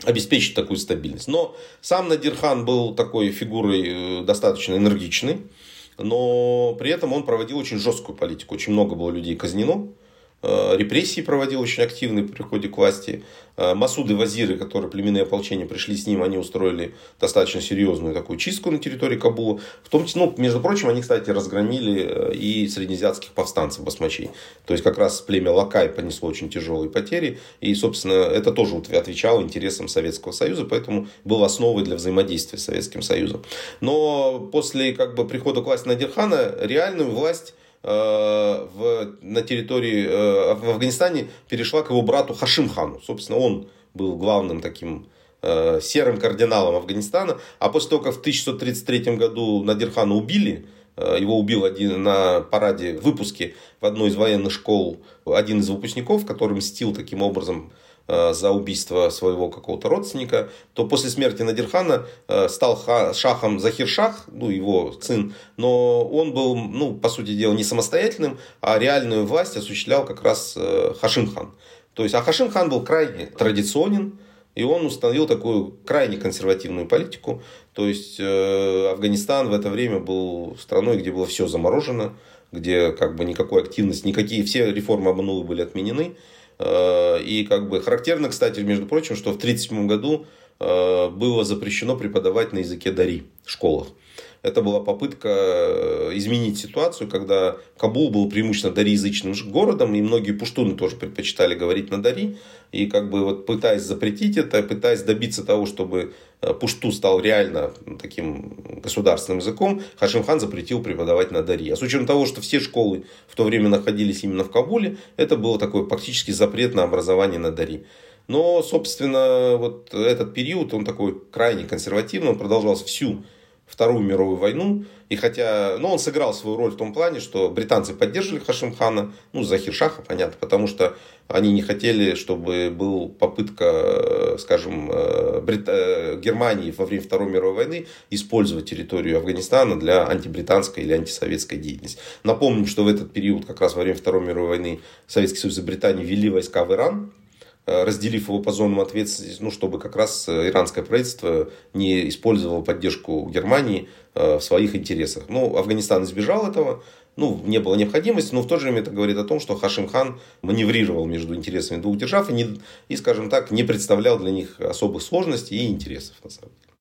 обеспечить такую стабильность. Но сам Надирхан был такой фигурой э, достаточно энергичной, но при этом он проводил очень жесткую политику. Очень много было людей казнено, репрессии проводил очень активные при приходе к власти. Э, Масуды Вазиры, которые племенные ополчения пришли с ним, они устроили достаточно серьезную такую чистку на территории Кабула. В том числе, ну, между прочим, они, кстати, разгромили э, и среднеазиатских повстанцев басмачей. То есть, как раз племя Лакай понесло очень тяжелые потери. И, собственно, это тоже отвечало интересам Советского Союза, поэтому было основой для взаимодействия с Советским Союзом. Но после как бы, прихода к власти Надирхана реальную власть Э, в, на территории э, в Афганистане перешла к его брату Хашим хану. Собственно, он был главным таким э, серым кардиналом Афганистана. А после того, как в 1633 году Надирхана убили, его убил один на параде выпуске в одной из военных школ один из выпускников, который мстил таким образом Э, за убийство своего какого-то родственника, то после смерти Надирхана э, стал шахом Захир-Шах, ну, его сын, но он был, ну, по сути дела, не самостоятельным, а реальную власть осуществлял как раз э, Хашим-хан. То есть, а Хашим-хан был крайне традиционен, И он установил такую крайне консервативную политику. То есть э, Афганистан в это время был страной, где было все заморожено, где как бы никакой активности, никакие, все реформы Абанулы были отменены. Э, и как бы характерно, кстати, между прочим, что в 1937 году э, было запрещено преподавать на языке дари в школах. Это была попытка э, изменить ситуацию, когда Кабул был преимущественно дариязычным городом, и многие пуштуны тоже предпочитали говорить на дари. И как бы вот пытаясь запретить это, пытаясь добиться того, чтобы э, пушту стал реально таким государственным языком, Хашим хан запретил преподавать на дари. А с учетом того, что все школы в то время находились именно в Кабуле, это был такой практически запрет на образование на дари. Но, собственно, вот этот период, он такой крайне консервативный, он продолжался всю Вторую мировую войну. И хотя, ну, он сыграл свою роль в том плане, что британцы поддерживали Хашимхана, ну, Захир Шаха, понятно, потому что они не хотели, чтобы был попытка, скажем, э, Брит... Э, Германии во время Второй мировой войны использовать территорию Афганистана для антибританской или антисоветской деятельности. Напомним, что в этот период, как раз во время Второй мировой войны, Советский Союз и Британия ввели войска в Иран, Э, разделив его по зонам ответственности, ну, чтобы как раз э, иранское правительство не использовало поддержку Германии э, в своих интересах. Ну, Афганистан избежал этого, ну, не было необходимости, но в то же время это говорит о том, что Хашим хан маневрировал между интересами двух держав и, не, и скажем так, не представлял для них особых сложностей и интересов, на самом деле.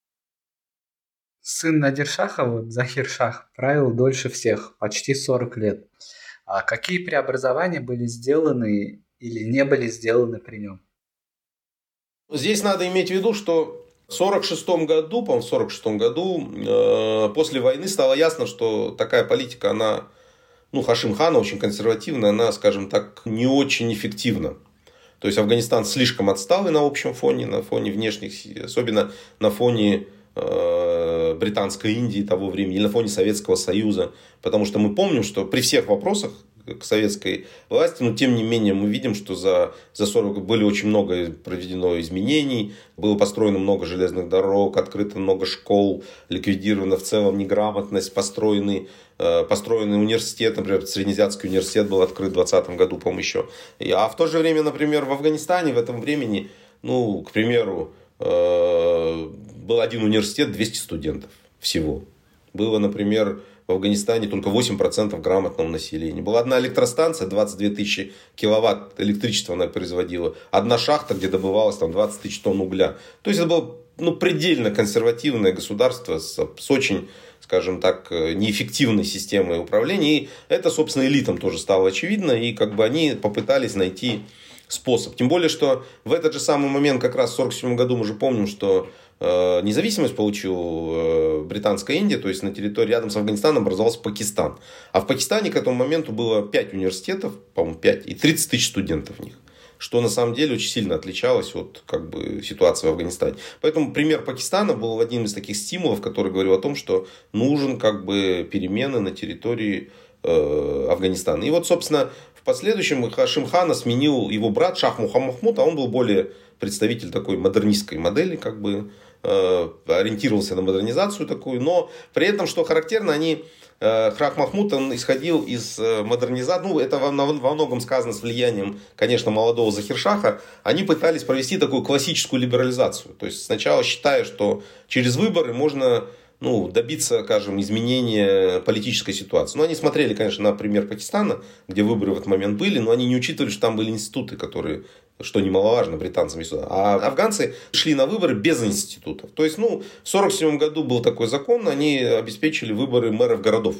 Сын Надиршаха, вот Захир Шах, правил дольше всех, почти 40 лет. А какие преобразования были сделаны или не были сделаны при нем. Здесь надо иметь в виду, что в 1946 году, по-моему, в 46 году, э, после войны стало ясно, что такая политика, она, ну, Хашим Хана очень консервативная, она, скажем так, не очень эффективна. То есть Афганистан слишком отстал и на общем фоне, на фоне внешних, особенно на фоне э, британской Индии того времени, или на фоне Советского Союза. Потому что мы помним, что при всех вопросах к советской власти, но тем не менее мы видим, что за, за 40 были очень много проведено изменений, было построено много железных дорог, открыто много школ, ликвидирована в целом неграмотность, построены э, построенный университет, например, Среднеазиатский университет был открыт в 2020 году, по-моему, еще. А в то же время, например, в Афганистане в этом времени, ну, к примеру, э, был один университет, 200 студентов всего. Было, например, в Афганистане только 8% грамотного населения. Была одна электростанция, 22 тысячи киловатт электричества она производила. Одна шахта, где добывалось там 20 тысяч тонн угля. То есть это было ну, предельно консервативное государство с, с очень скажем так, неэффективной системой управления. И это, собственно, элитам тоже стало очевидно. И как бы они попытались найти способ. Тем более, что в этот же самый момент, как раз в 1947 году, мы же помним, что Э, независимость получил э, Британская Индия, то есть на территории рядом с Афганистаном образовался Пакистан. А в Пакистане к этому моменту было 5 университетов, по-моему, 5, и 30 тысяч студентов в них. Что на самом деле очень сильно отличалось от как бы, ситуации в Афганистане. Поэтому пример Пакистана был одним из таких стимулов, который говорил о том, что нужен как бы перемены на территории э, Афганистана. И вот, собственно, в последующем Хашим Хана сменил его брат Шах Мухаммад, а он был более представитель такой модернистской модели, как бы Э, ориентировался на модернизацию такую, но при этом, что характерно, они э, Храк Махмуд, он исходил из э, модернизации, ну, это во, многом сказано с влиянием, конечно, молодого Захиршаха, они пытались провести такую классическую либерализацию. То есть, сначала считая, что через выборы можно ну, добиться, скажем, изменения политической ситуации. Ну, они смотрели, конечно, на пример Пакистана, где выборы в этот момент были, но они не учитывали, что там были институты, которые что немаловажно британцам. А афганцы шли на выборы без институтов. То есть, ну, в 1947 году был такой закон, они обеспечили выборы мэров городов.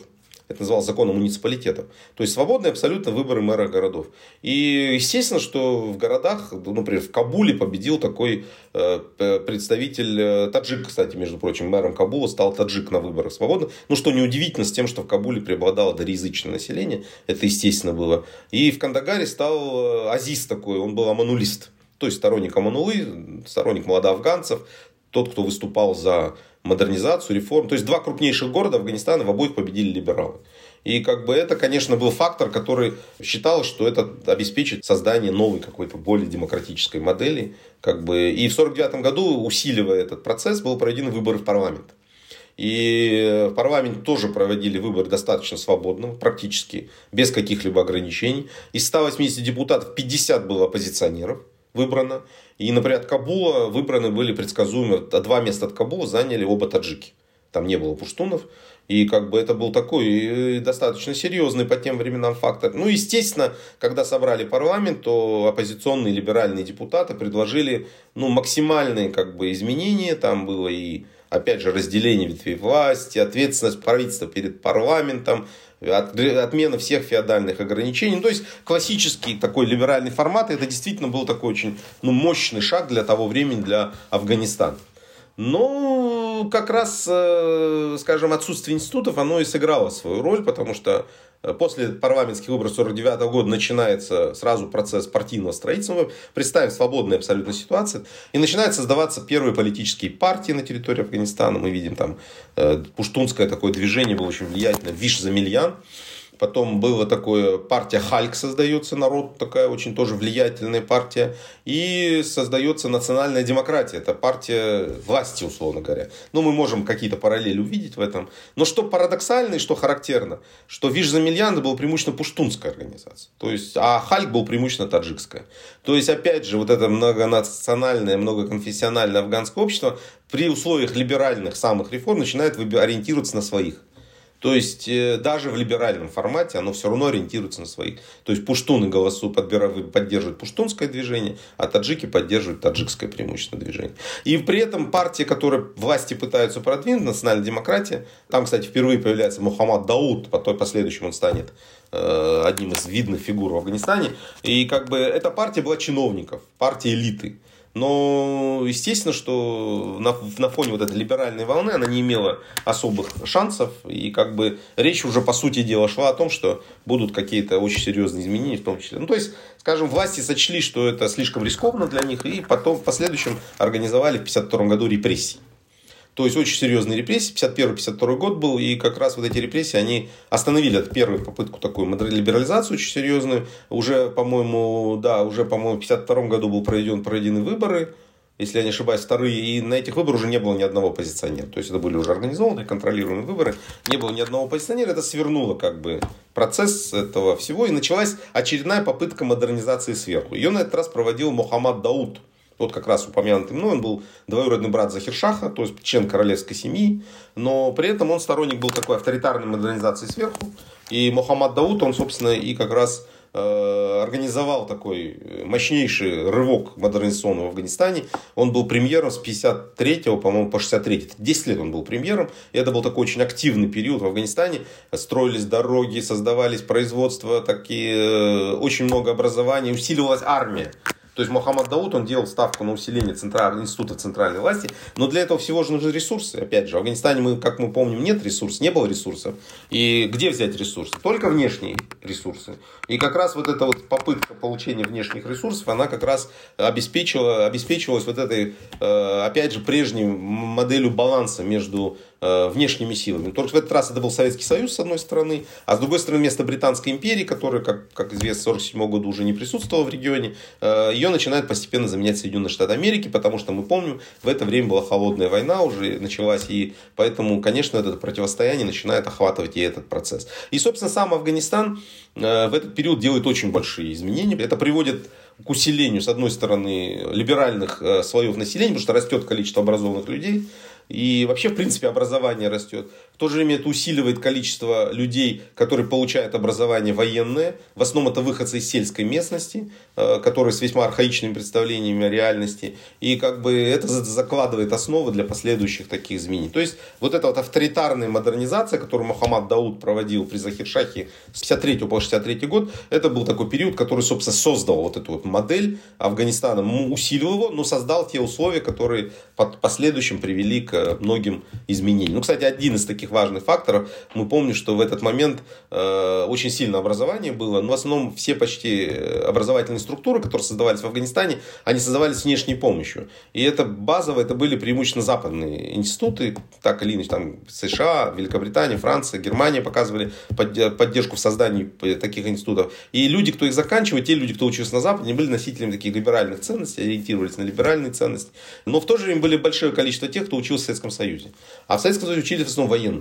Это называлось законом муниципалитетов. То есть свободные абсолютно выборы мэра городов. И естественно, что в городах, ну, например, в Кабуле победил такой э, представитель э, таджик, кстати, между прочим, мэром Кабула стал таджик на выборах свободно. Ну, что неудивительно с тем, что в Кабуле преобладало дариязычное население. Это естественно было. И в Кандагаре стал э, Азиз такой, он был аманулист. То есть сторонник Аманулы, сторонник молодоафганцев, тот, кто выступал за модернизацию, реформ. То есть два крупнейших города Афганистана в обоих победили либералы. И как бы это, конечно, был фактор, который считал, что это обеспечит создание новой какой-то более демократической модели. Как бы. И в 1949 году, усиливая этот процесс, был проведены выборы в парламент. И в парламенте тоже проводили выборы достаточно свободно, практически без каких-либо ограничений. Из 180 депутатов 50 было оппозиционеров – выбрано. И, например, от Кабула выбраны были предсказуемо, два места от Кабула заняли оба таджики. Там не было пуштунов. И как бы это был такой э, достаточно серьезный по тем временам фактор. Ну, естественно, когда собрали парламент, то оппозиционные либеральные депутаты предложили ну, максимальные как бы, изменения. Там было и, опять же, разделение ветвей власти, ответственность правительства перед парламентом, отмена всех феодальных ограничений. Ну, то есть классический такой либеральный формат. Это действительно был такой очень ну, мощный шаг для того времени, для Афганистана. Но как раз, э, скажем, отсутствие институтов, оно и сыграло свою роль, потому что э, после парламентских выборов 49 года начинается сразу процесс партийного строительства. Представим свободная абсолютно ситуация. И начинают создаваться первые политические партии на территории Афганистана. Мы видим там э, пуштунское такое движение было очень влиятельное. Виш Замильян Потом было такое, партия Хальк создается, народ такая очень тоже влиятельная партия. И создается национальная демократия, это партия власти, условно говоря. Ну, мы можем какие-то параллели увидеть в этом. Но что парадоксально и что характерно, что Виш Замильян был преимущественно пуштунская организация. То есть, а Хальк был преимущественно таджикская. То есть, опять же, вот это многонациональное, многоконфессиональное афганское общество при условиях либеральных самых реформ начинает ориентироваться на своих. То есть э, даже в либеральном формате оно все равно ориентируется на своих. То есть пуштуны голосуют, поддерживают пуштунское движение, а таджики поддерживают таджикское преимущественно движение. И при этом партия, которая власти пытаются продвинуть, национальная демократия, там, кстати, впервые появляется Мухаммад Дауд, потом последующим он станет э, одним из видных фигур в Афганистане. И как бы эта партия была чиновников, партия элиты. Но естественно, что на, на фоне вот этой либеральной волны она не имела особых шансов. И как бы речь уже по сути дела шла о том, что будут какие-то очень серьезные изменения в том числе. Ну, то есть, скажем, власти сочли, что это слишком рискованно для них. И потом в последующем организовали в 1952 году репрессии. То есть очень серьезные репрессии. 51-52 год был, и как раз вот эти репрессии, они остановили эту первую попытку такую либерализацию очень серьезную. Уже, по-моему, да, уже, по-моему, в 52 году был проведен, проведены выборы, если я не ошибаюсь, вторые, и на этих выборах уже не было ни одного оппозиционера. То есть это были уже организованные, контролируемые выборы, не было ни одного оппозиционера, это свернуло как бы процесс этого всего, и началась очередная попытка модернизации сверху. Ее на этот раз проводил Мухаммад Дауд, вот как раз упомянутый мной, он был двоюродный брат Захиршаха, то есть член королевской семьи, но при этом он сторонник был такой авторитарной модернизации сверху. И Мухаммад Дауд, он, собственно, и как раз э, организовал такой мощнейший рывок модернизационный в Афганистане. Он был премьером с 53 по-моему, по 63 10 лет он был премьером. И это был такой очень активный период в Афганистане. Строились дороги, создавались производства, такие, э, очень много образования, усиливалась армия. То есть Мухаммад Дауд, он делал ставку на усиление центра, института центральной власти, но для этого всего же нужны ресурсы. Опять же, в Афганистане, мы, как мы помним, нет ресурсов, не было ресурсов. И где взять ресурсы? Только внешние ресурсы. И как раз вот эта вот попытка получения внешних ресурсов, она как раз обеспечила, обеспечивалась вот этой, э, опять же, прежней моделью баланса между внешними силами. Только в этот раз это был Советский Союз, с одной стороны, а с другой стороны, вместо Британской империи, которая, как, как известно, с 1947 года уже не присутствовала в регионе, э, ее начинают постепенно заменять Соединенные Штаты Америки, потому что мы помним, в это время была холодная война уже началась, и поэтому, конечно, это противостояние начинает охватывать и этот процесс. И, собственно, сам Афганистан э, в этот период делает очень большие изменения. Это приводит к усилению, с одной стороны, либеральных слоев населения, потому что растет количество образованных людей, и вообще, в принципе, образование растет. В то же время это усиливает количество людей, которые получают образование военное. В основном это выходцы из сельской местности, э, которые с весьма архаичными представлениями о реальности. И как бы это закладывает основы для последующих таких изменений. То есть вот эта вот авторитарная модернизация, которую Мухаммад Дауд проводил при Захиршахе с 53 по 63 год, это был такой период, который, собственно, создал вот эту вот модель Афганистана, усилил его, но создал те условия, которые в последующем привели к многим изменениям. Ну, кстати, один из таких таких важных факторов. Мы помним, что в этот момент э, очень сильно образование было, но в основном все почти э, образовательные структуры, которые создавались в Афганистане, они создавались внешней помощью. И это базово, это были преимущественно западные институты, так или иначе, там США, Великобритания, Франция, Германия показывали поддержку в создании таких институтов. И люди, кто их заканчивает, те люди, кто учился на Западе, они были носителями таких либеральных ценностей, ориентировались на либеральные ценности. Но в то же время были большое количество тех, кто учился в Советском Союзе. А в Советском Союзе учились в основном военные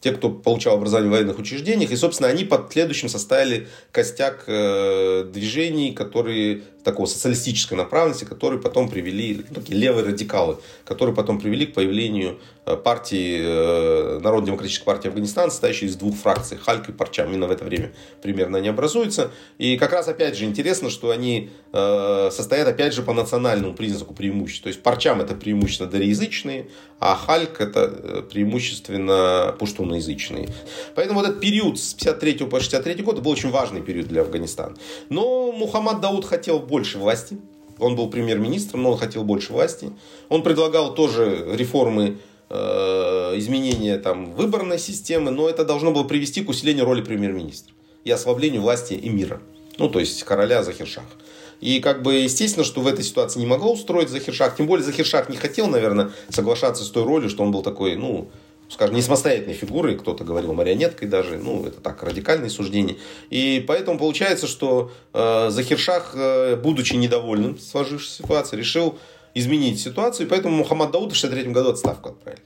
те, кто получал образование в военных учреждениях. И, собственно, они под следующим составили костяк э, движений, которые такого социалистической направленности, которые потом привели, такие левые радикалы, которые потом привели к появлению э, партии, э, Народно-демократической партии Афганистана, состоящей из двух фракций, Хальк и Парчам. Именно в это время примерно они образуются. И как раз опять же интересно, что они э, состоят опять же по национальному признаку преимущества. То есть Парчам это преимущественно дареязычные, а Хальк это преимущественно пуштуноязычные. Поэтому вот этот период с 53 по 63 год был очень важный период для Афганистана. Но Мухаммад Дауд хотел больше власти. Он был премьер-министром, но он хотел больше власти. Он предлагал тоже реформы э, изменения там, выборной системы, но это должно было привести к усилению роли премьер-министра и ослаблению власти эмира, ну то есть короля Захиршаха. И как бы естественно, что в этой ситуации не могло устроить Захиршах, тем более Захиршах не хотел, наверное, соглашаться с той ролью, что он был такой, ну, скажем, не самостоятельной фигурой, кто-то говорил марионеткой даже, ну, это так, радикальные суждения. И поэтому получается, что э, Захиршах, э, будучи недовольным сложившейся ситуацией, решил изменить ситуацию, и поэтому Мухаммад Дауд в 63 году отставку отправили.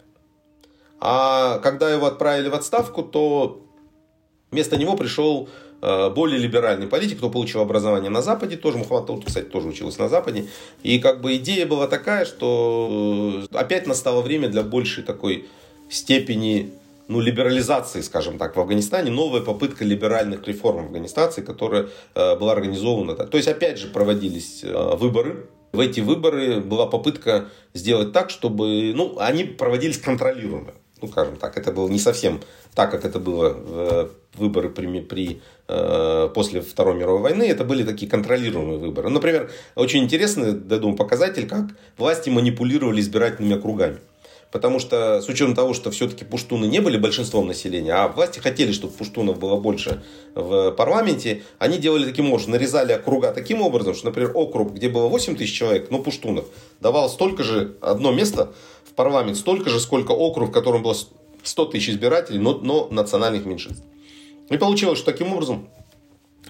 А когда его отправили в отставку, то вместо него пришел э, более либеральный политик, кто получил образование на Западе, тоже Мухаммад Дауд, кстати, тоже учился на Западе. И как бы идея была такая, что э, опять настало время для большей такой степени ну, либерализации, скажем так, в Афганистане, новая попытка либеральных реформ в Афганистане, которая э, была организована. То есть, опять же, проводились э, выборы. В эти выборы была попытка сделать так, чтобы ну, они проводились контролируемо. Ну, скажем так, это было не совсем так, как это было в э, выборы при, при, э, после Второй мировой войны. Это были такие контролируемые выборы. Например, очень интересный, я думаю, показатель, как власти манипулировали избирательными округами. Потому что с учетом того, что все-таки пуштуны не были большинством населения, а власти хотели, чтобы пуштунов было больше в парламенте, они делали таким образом, нарезали округа таким образом, что, например, округ, где было 8 тысяч человек, но пуштунов, давал столько же, одно место в парламент, столько же, сколько округ, в котором было 100 тысяч избирателей, но, но национальных меньшинств. И получилось, что таким образом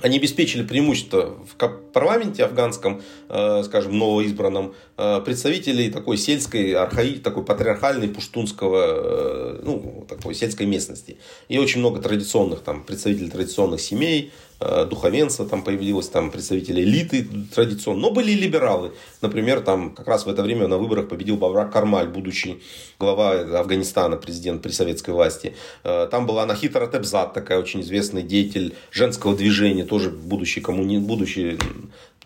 они обеспечили преимущество в парламенте афганском, э, скажем, новоизбранном, э, представителей такой сельской, архаи, такой патриархальной пуштунского, э, ну, такой сельской местности. И очень много традиционных, там, представителей традиционных семей, духовенства, там появилось там представители элиты традиционно, но были и либералы. Например, там как раз в это время на выборах победил Баврак Кармаль, будущий глава Афганистана, президент при советской власти. Э, там была Нахита Ратебзат, такая очень известный деятель женского движения, тоже будущий коммуни... будущий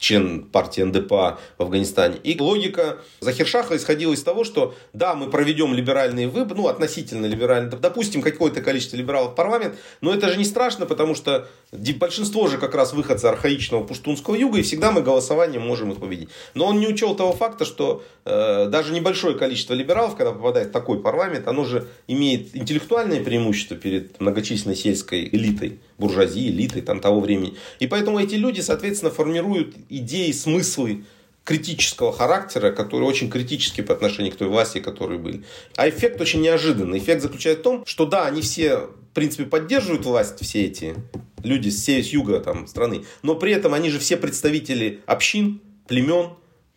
член партии НДПА в Афганистане. И логика Захиршаха исходила из того, что да, мы проведем либеральные выборы, ну, относительно либеральные, допустим, какое-то количество либералов в парламент, но это же не страшно, потому что большинство же как раз выходцы архаичного пуштунского юга, и всегда мы голосованием можем их победить. Но он не учел того факта, что э, даже небольшое количество либералов, когда попадает в такой парламент, оно же имеет интеллектуальное преимущество перед многочисленной сельской элитой, буржуазии, элитой там, того времени. И поэтому эти люди, соответственно, формируют идеи, смыслы критического характера, которые очень критические по отношению к той власти, которые были. А эффект очень неожиданный. Эффект заключается в том, что да, они все, в принципе, поддерживают власть, все эти люди с, с юга там, страны, но при этом они же все представители общин, племен,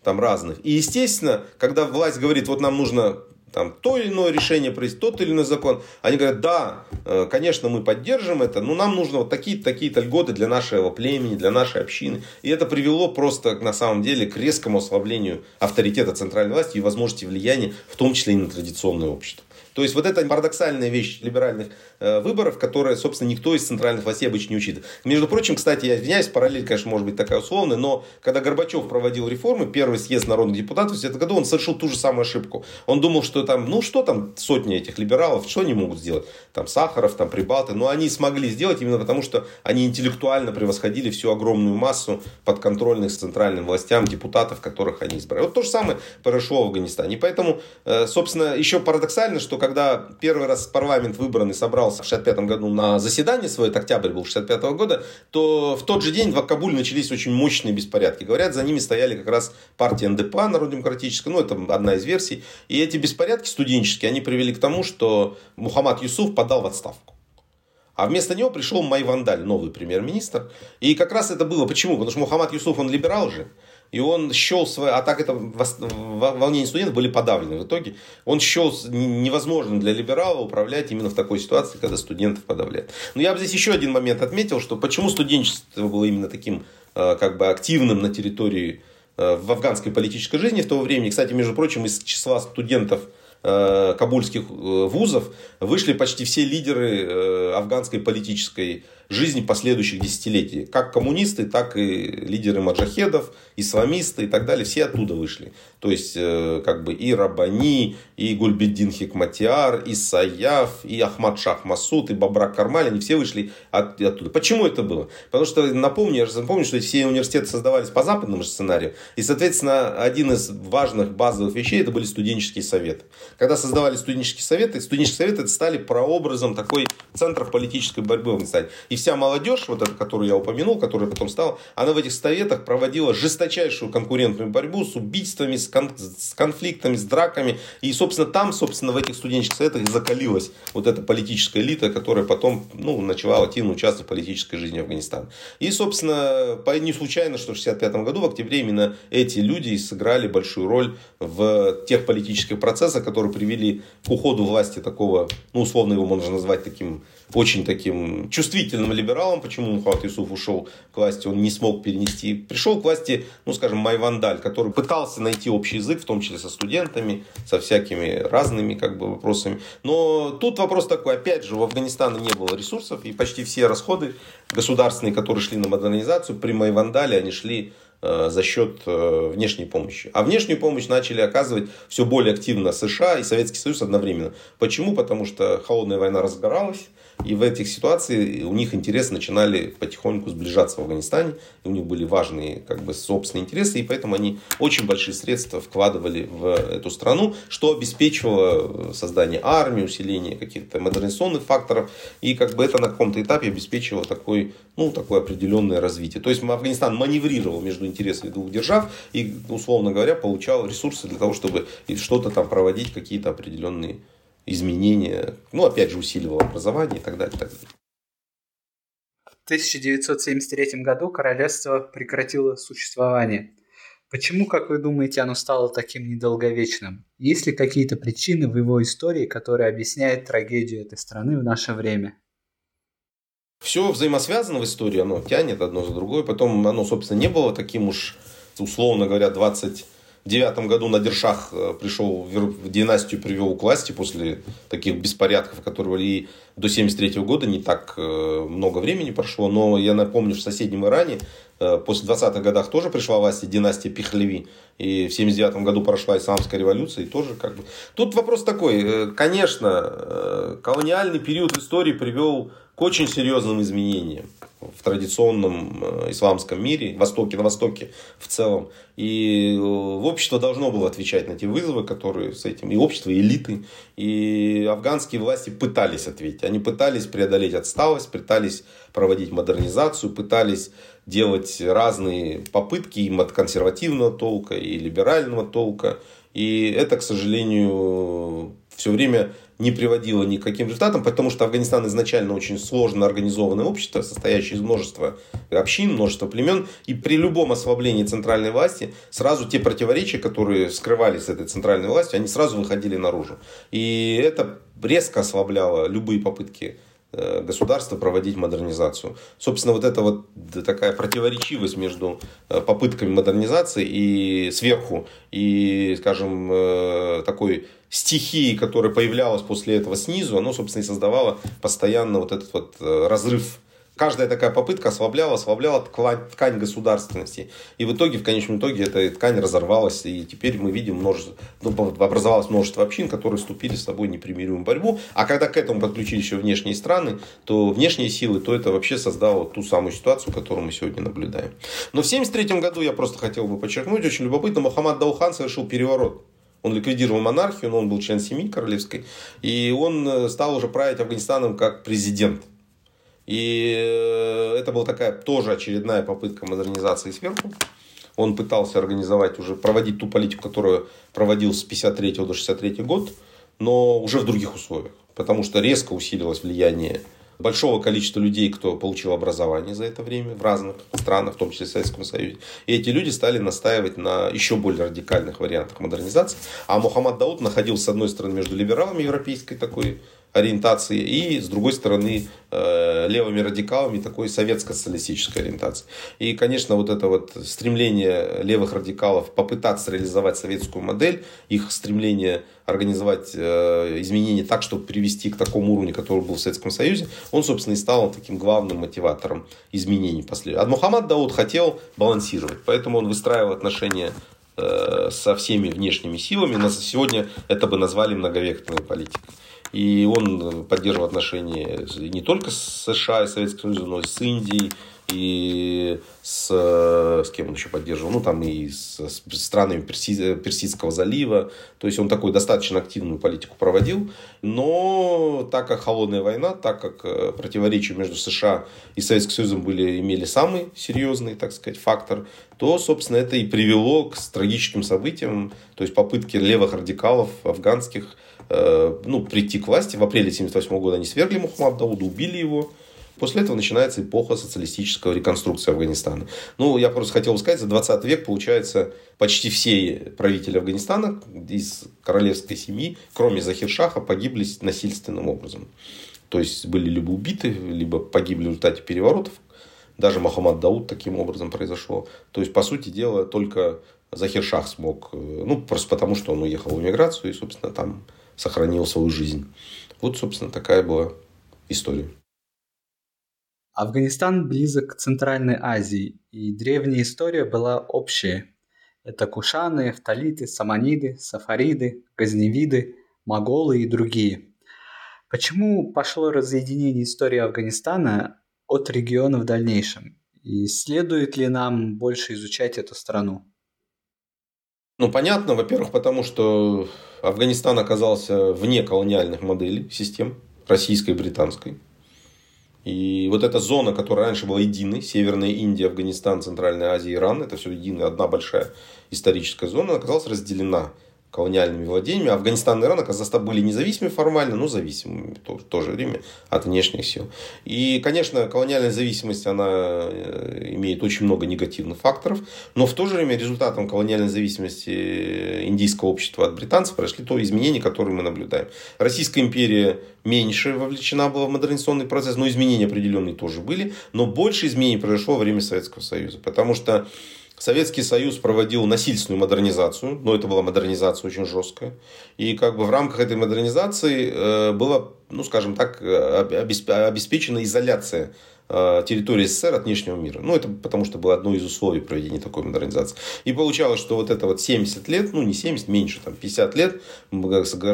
там разных. И, естественно, когда власть говорит, вот нам нужно там, то или иное решение провести, тот или иной закон. Они говорят, да, э, конечно, мы поддержим это, но нам нужно вот такие-то такие льготы для нашего племени, для нашей общины. И это привело просто на самом деле к резкому ослаблению авторитета центральной власти и возможности влияния, в том числе и на традиционное общество. То есть вот это парадоксальная вещь либеральных э, выборов, которая, собственно, никто из центральных властей обычно не учит. Между прочим, кстати, я извиняюсь, параллель, конечно, может быть такая условная, но когда Горбачев проводил реформы, первый съезд народных депутатов в этом году, он совершил ту же самую ошибку. Он думал, что там, ну что там сотни этих либералов, что они могут сделать? Там Сахаров, там Прибалты, но они смогли сделать именно потому, что они интеллектуально превосходили всю огромную массу подконтрольных центральным властям депутатов, которых они избрали. Вот то же самое произошло в Афганистане. И поэтому, э, собственно, еще парадоксально, что когда первый раз парламент выбранный собрался в 65 году на заседание свое, это октябрь был 65 года, то в тот же день в Кабуле начались очень мощные беспорядки. Говорят, за ними стояли как раз партия НДПА, Народно-демократическая, ну это одна из версий. И эти беспорядки студенческие, они привели к тому, что Мухаммад Юсуф подал в отставку. А вместо него пришел Майвандаль, новый премьер-министр. И как раз это было. Почему? Потому что Мухаммад Юсуф, он либерал же. И он счел свои, а так это волнения студентов были подавлены в итоге. Он счел невозможным для либерала управлять именно в такой ситуации, когда студентов подавляют. Но я бы здесь еще один момент отметил, что почему студенчество было именно таким как бы активным на территории в афганской политической жизни в то время. Кстати, между прочим, из числа студентов кабульских вузов вышли почти все лидеры афганской политической жизни последующих десятилетий. Как коммунисты, так и лидеры маджахедов, исламисты и так далее. Все оттуда вышли. То есть, э, как бы и Рабани, и Гульбеддин Хикматиар, и Саяв, и Ахмад Шах Масуд, и Бабрак Кармаль, они все вышли от, оттуда. Почему это было? Потому что, напомню, я же напомню, что все университеты создавались по западному сценарию. И, соответственно, один из важных базовых вещей это были студенческие советы. Когда создавали студенческие советы, студенческие советы стали прообразом такой центров политической борьбы в Афганистане. И вся молодежь, вот эта, которую я упомянул, которая потом стала, она в этих советах проводила жесточайшую конкурентную борьбу с убийствами, с, кон- с конфликтами, с драками. И, собственно, там, собственно, в этих студенческих советах закалилась вот эта политическая элита, которая потом ну, начала активно участвовать в политической жизни Афганистана. И, собственно, не случайно, что в 1965 году, в октябре, именно эти люди сыграли большую роль в тех политических процессах, которые привели к уходу власти такого, ну, условно его можно назвать таким очень таким чувствительным либералом, почему Мухаммад Юсуф ушел к власти, он не смог перенести. Пришел к власти, ну, скажем, Майвандаль, который пытался найти общий язык, в том числе со студентами, со всякими разными как бы, вопросами. Но тут вопрос такой, опять же, у Афганистана не было ресурсов, и почти все расходы государственные, которые шли на модернизацию, при Майвандале они шли Э, за счет э, внешней помощи. А внешнюю помощь начали оказывать все более активно США и Советский Союз одновременно. Почему? Потому что холодная война разгоралась, и в этих ситуациях у них интересы начинали потихоньку сближаться в Афганистане. И у них были важные как бы, собственные интересы, и поэтому они очень большие средства вкладывали в эту страну, что обеспечивало создание армии, усиление каких-то модернизационных факторов. И как бы это на каком-то этапе обеспечивало такой, ну, такое определенное развитие. То есть Афганистан маневрировал между интересами двух держав и, условно говоря, получал ресурсы для того, чтобы что-то там проводить, какие-то определенные изменения, ну, опять же, усиливал образование и так далее. И так далее. В 1973 году королевство прекратило существование. Почему, как вы думаете, оно стало таким недолговечным? Есть ли какие-то причины в его истории, которые объясняют трагедию этой страны в наше время? Все взаимосвязано в истории, оно тянет одно за другое. Потом оно, собственно, не было таким уж, условно говоря, 20 девятом году Надиршах э, пришел в династию, привел к власти после таких беспорядков, которые и до 73 года не так э, много времени прошло. Но я напомню, что в соседнем Иране э, после 20-х годах тоже пришла власть династия Пихлеви. И в 79 году прошла исламская революция. И тоже как бы... Тут вопрос такой. Конечно, колониальный период истории привел к очень серьезным изменениям в традиционном э, исламском мире, Востоке, на Востоке в целом. И э, общество должно было отвечать на те вызовы, которые с этим, и общество, и элиты. И афганские власти пытались ответить. Они пытались преодолеть отсталость, пытались проводить модернизацию, пытались делать разные попытки им от консервативного толка и либерального толка. И это, к сожалению, все время не приводило ни к каким результатам, потому что Афганистан изначально очень сложно организованное общество, состоящее из множества общин, множества племен, и при любом ослаблении центральной власти сразу те противоречия, которые скрывались этой центральной властью, они сразу выходили наружу. И это резко ослабляло любые попытки государства проводить модернизацию. Собственно, вот эта вот такая противоречивость между э, попытками модернизации и сверху, и, скажем, э, такой стихии, которая появлялась после этого снизу, оно, собственно, и создавало постоянно вот этот вот разрыв Каждая такая попытка ослабляла, ослабляла ткань государственности. И в итоге, в конечном итоге, эта ткань разорвалась. И теперь мы видим множество, ну, образовалось множество общин, которые вступили с собой в непримиримую борьбу. А когда к этому подключились еще внешние страны, то внешние силы, то это вообще создало ту самую ситуацию, которую мы сегодня наблюдаем. Но в 1973 году, я просто хотел бы подчеркнуть, очень любопытно, Мухаммад Даухан совершил переворот. Он ликвидировал монархию, но он был член семьи королевской. И он э, стал уже править Афганистаном как президент. И э, это была такая тоже очередная попытка модернизации сверху. Он пытался организовать, уже проводить ту политику, которую проводил с 53 до 63 год, но уже в других условиях. Потому что резко усилилось влияние большого количества людей, кто получил образование за это время в разных странах, в том числе в Советском Союзе. И эти люди стали настаивать на еще более радикальных вариантах модернизации. А Мухаммад Дауд находился, с одной стороны, между либералами европейской такой ориентации и, с другой стороны, э, левыми радикалами такой советско-социалистической ориентации. И, конечно, вот это вот стремление левых радикалов попытаться реализовать советскую модель, их стремление организовать э, изменения так, чтобы привести к такому уровню, который был в Советском Союзе, он, собственно, и стал таким главным мотиватором изменений после. А Мухаммад Дауд хотел балансировать, поэтому он выстраивал отношения э, со всеми внешними силами. На сегодня это бы назвали многовекторной политикой. И он поддерживал отношения не только с США и Советским Союзом, но и с Индией, и с, с кем он еще поддерживал, ну там и с, с странами Перси, Персидского залива, то есть он такой достаточно активную политику проводил, но так как холодная война, так как э, противоречия между США и Советским Союзом были, имели самый серьезный, так сказать, фактор, то, собственно, это и привело к трагическим событиям, то есть попытки левых радикалов афганских Э, ну, прийти к власти. В апреле 1978 года они свергли Мухаммада Дауда, убили его. После этого начинается эпоха социалистического реконструкции Афганистана. Ну, я просто хотел сказать, за 20 век, получается, почти все правители Афганистана из королевской семьи, кроме Захиршаха, погибли насильственным образом. То есть, были либо убиты, либо погибли в результате переворотов. Даже Мухаммад Дауд таким образом произошло. То есть, по сути дела, только Захиршах смог, э, ну, просто потому, что он уехал в эмиграцию и, собственно, там сохранил свою жизнь. Вот, собственно, такая была история. Афганистан близок к Центральной Азии, и древняя история была общая. Это кушаны, эфталиты, саманиды, сафариды, газневиды, моголы и другие. Почему пошло разъединение истории Афганистана от региона в дальнейшем? И следует ли нам больше изучать эту страну? Ну, понятно, во-первых, потому что Афганистан оказался вне колониальных моделей систем, российской и британской. И вот эта зона, которая раньше была единой, Северная Индия, Афганистан, Центральная Азия, Иран, это все единая, одна большая историческая зона, оказалась разделена колониальными владениями. Афганистан и Иран, оказывается, были независимыми формально, но зависимыми в то, же время от внешних сил. И, конечно, колониальная зависимость, она э, имеет очень много негативных факторов, но в то же время результатом колониальной зависимости индийского общества от британцев прошли то изменения, которые мы наблюдаем. Российская империя меньше вовлечена была в модернизационный процесс, но изменения определенные тоже были, но больше изменений произошло во время Советского Союза, потому что Советский Союз проводил насильственную модернизацию, но это была модернизация очень жесткая. И как бы в рамках этой модернизации э, была, ну скажем так, обеспечена изоляция э, территории СССР от внешнего мира. Ну, это потому что было одно из условий проведения такой модернизации. И получалось, что вот это вот 70 лет, ну, не 70, меньше, там, 50 лет,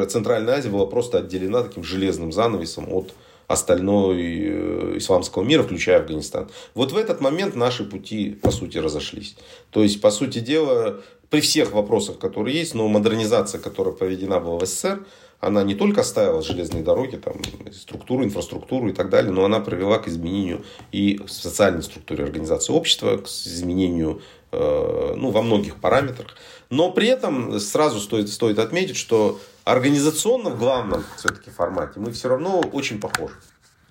Центральная Азия была просто отделена таким железным занавесом от остальной э, исламского мира, включая Афганистан. Вот в этот момент наши пути, по сути, разошлись. То есть, по сути дела, при всех вопросах, которые есть, но модернизация, которая проведена была в СССР, она не только оставила железные дороги, там, структуру, инфраструктуру и так далее, но она привела к изменению и социальной структуре организации общества, к изменению э, ну, во многих параметрах. Но при этом сразу стоит, стоит отметить, что организационно в главном все-таки формате мы все равно очень похожи.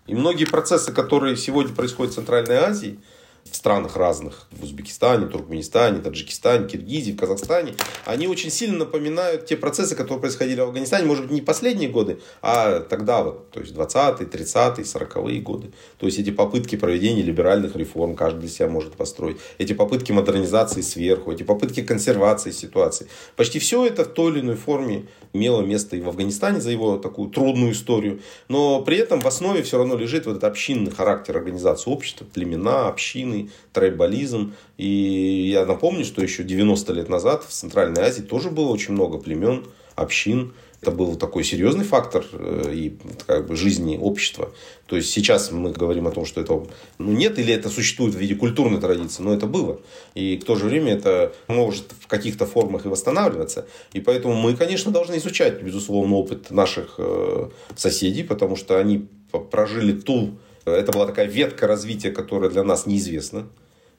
И многие процессы, которые сегодня происходят в Центральной Азии – в странах разных, в Узбекистане, Туркменистане, Таджикистане, Киргизии, в Казахстане, они очень сильно напоминают те процессы, которые происходили в Афганистане, может быть, не последние годы, а тогда вот, то есть 20-е, 30-е, 40-е годы. То есть эти попытки проведения либеральных реформ каждый для себя может построить, эти попытки модернизации сверху, эти попытки консервации ситуации. Почти все это в той или иной форме имело место и в Афганистане за его такую трудную историю, но при этом в основе все равно лежит вот этот общинный характер организации общества, племена, общины, военный трайбализм. И я напомню, что еще 90 лет назад в Центральной Азии тоже было очень много племен, общин. Это был такой серьезный фактор э, и как бы, жизни общества. То есть сейчас мы говорим о том, что этого ну, нет или это существует в виде культурной традиции, но это было. И в то же время это может в каких-то формах и восстанавливаться. И поэтому мы, конечно, должны изучать, безусловно, опыт наших э, соседей, потому что они прожили ту это была такая ветка развития, которая для нас неизвестна.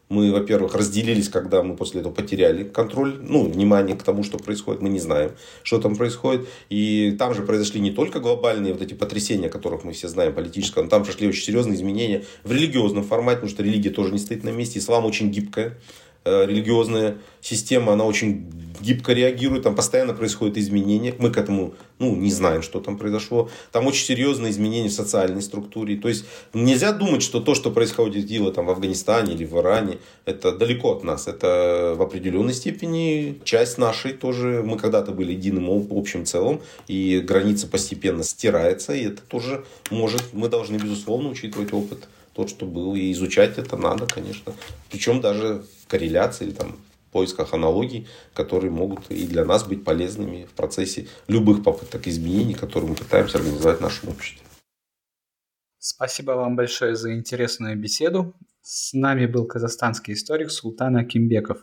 Мы, во-первых, разделились, когда мы после этого потеряли контроль, ну, внимание к тому, что происходит, мы не знаем, что там происходит. И там же произошли не только глобальные вот эти потрясения, которых мы все знаем, политические, но там прошли очень серьезные изменения в религиозном формате, потому что религия тоже не стоит на месте, ислам очень гибкая э, религиозная система, она очень гибко реагирует, там постоянно происходят изменения. Мы к этому ну, не знаем, что там произошло. Там очень серьезные изменения в социальной структуре. То есть нельзя думать, что то, что происходит дело там, в Афганистане или в Иране, это далеко от нас. Это в определенной степени часть нашей тоже. Мы когда-то были единым общим целым, и граница постепенно стирается, и это тоже может, мы должны, безусловно, учитывать опыт тот, что был, и изучать это надо, конечно. Причем даже в корреляции или там поисках аналогий, которые могут и для нас быть полезными в процессе любых попыток изменений, которые мы пытаемся организовать в нашем обществе. Спасибо вам большое за интересную беседу. С нами был казахстанский историк Султан Акимбеков.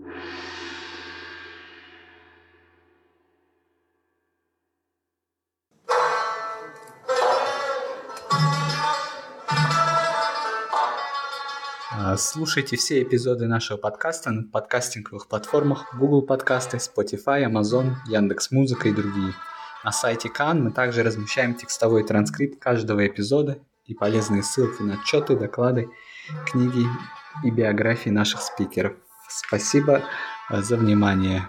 А, слушайте все эпизоды нашего подкаста на подкастинговых платформах Google подкасты, Spotify, Amazon, Яндекс Музыка и другие. На сайте Кан мы также размещаем текстовой транскрипт каждого эпизода и полезные ссылки на отчеты, доклады, книги и биографии наших спикеров. Спасибо за внимание.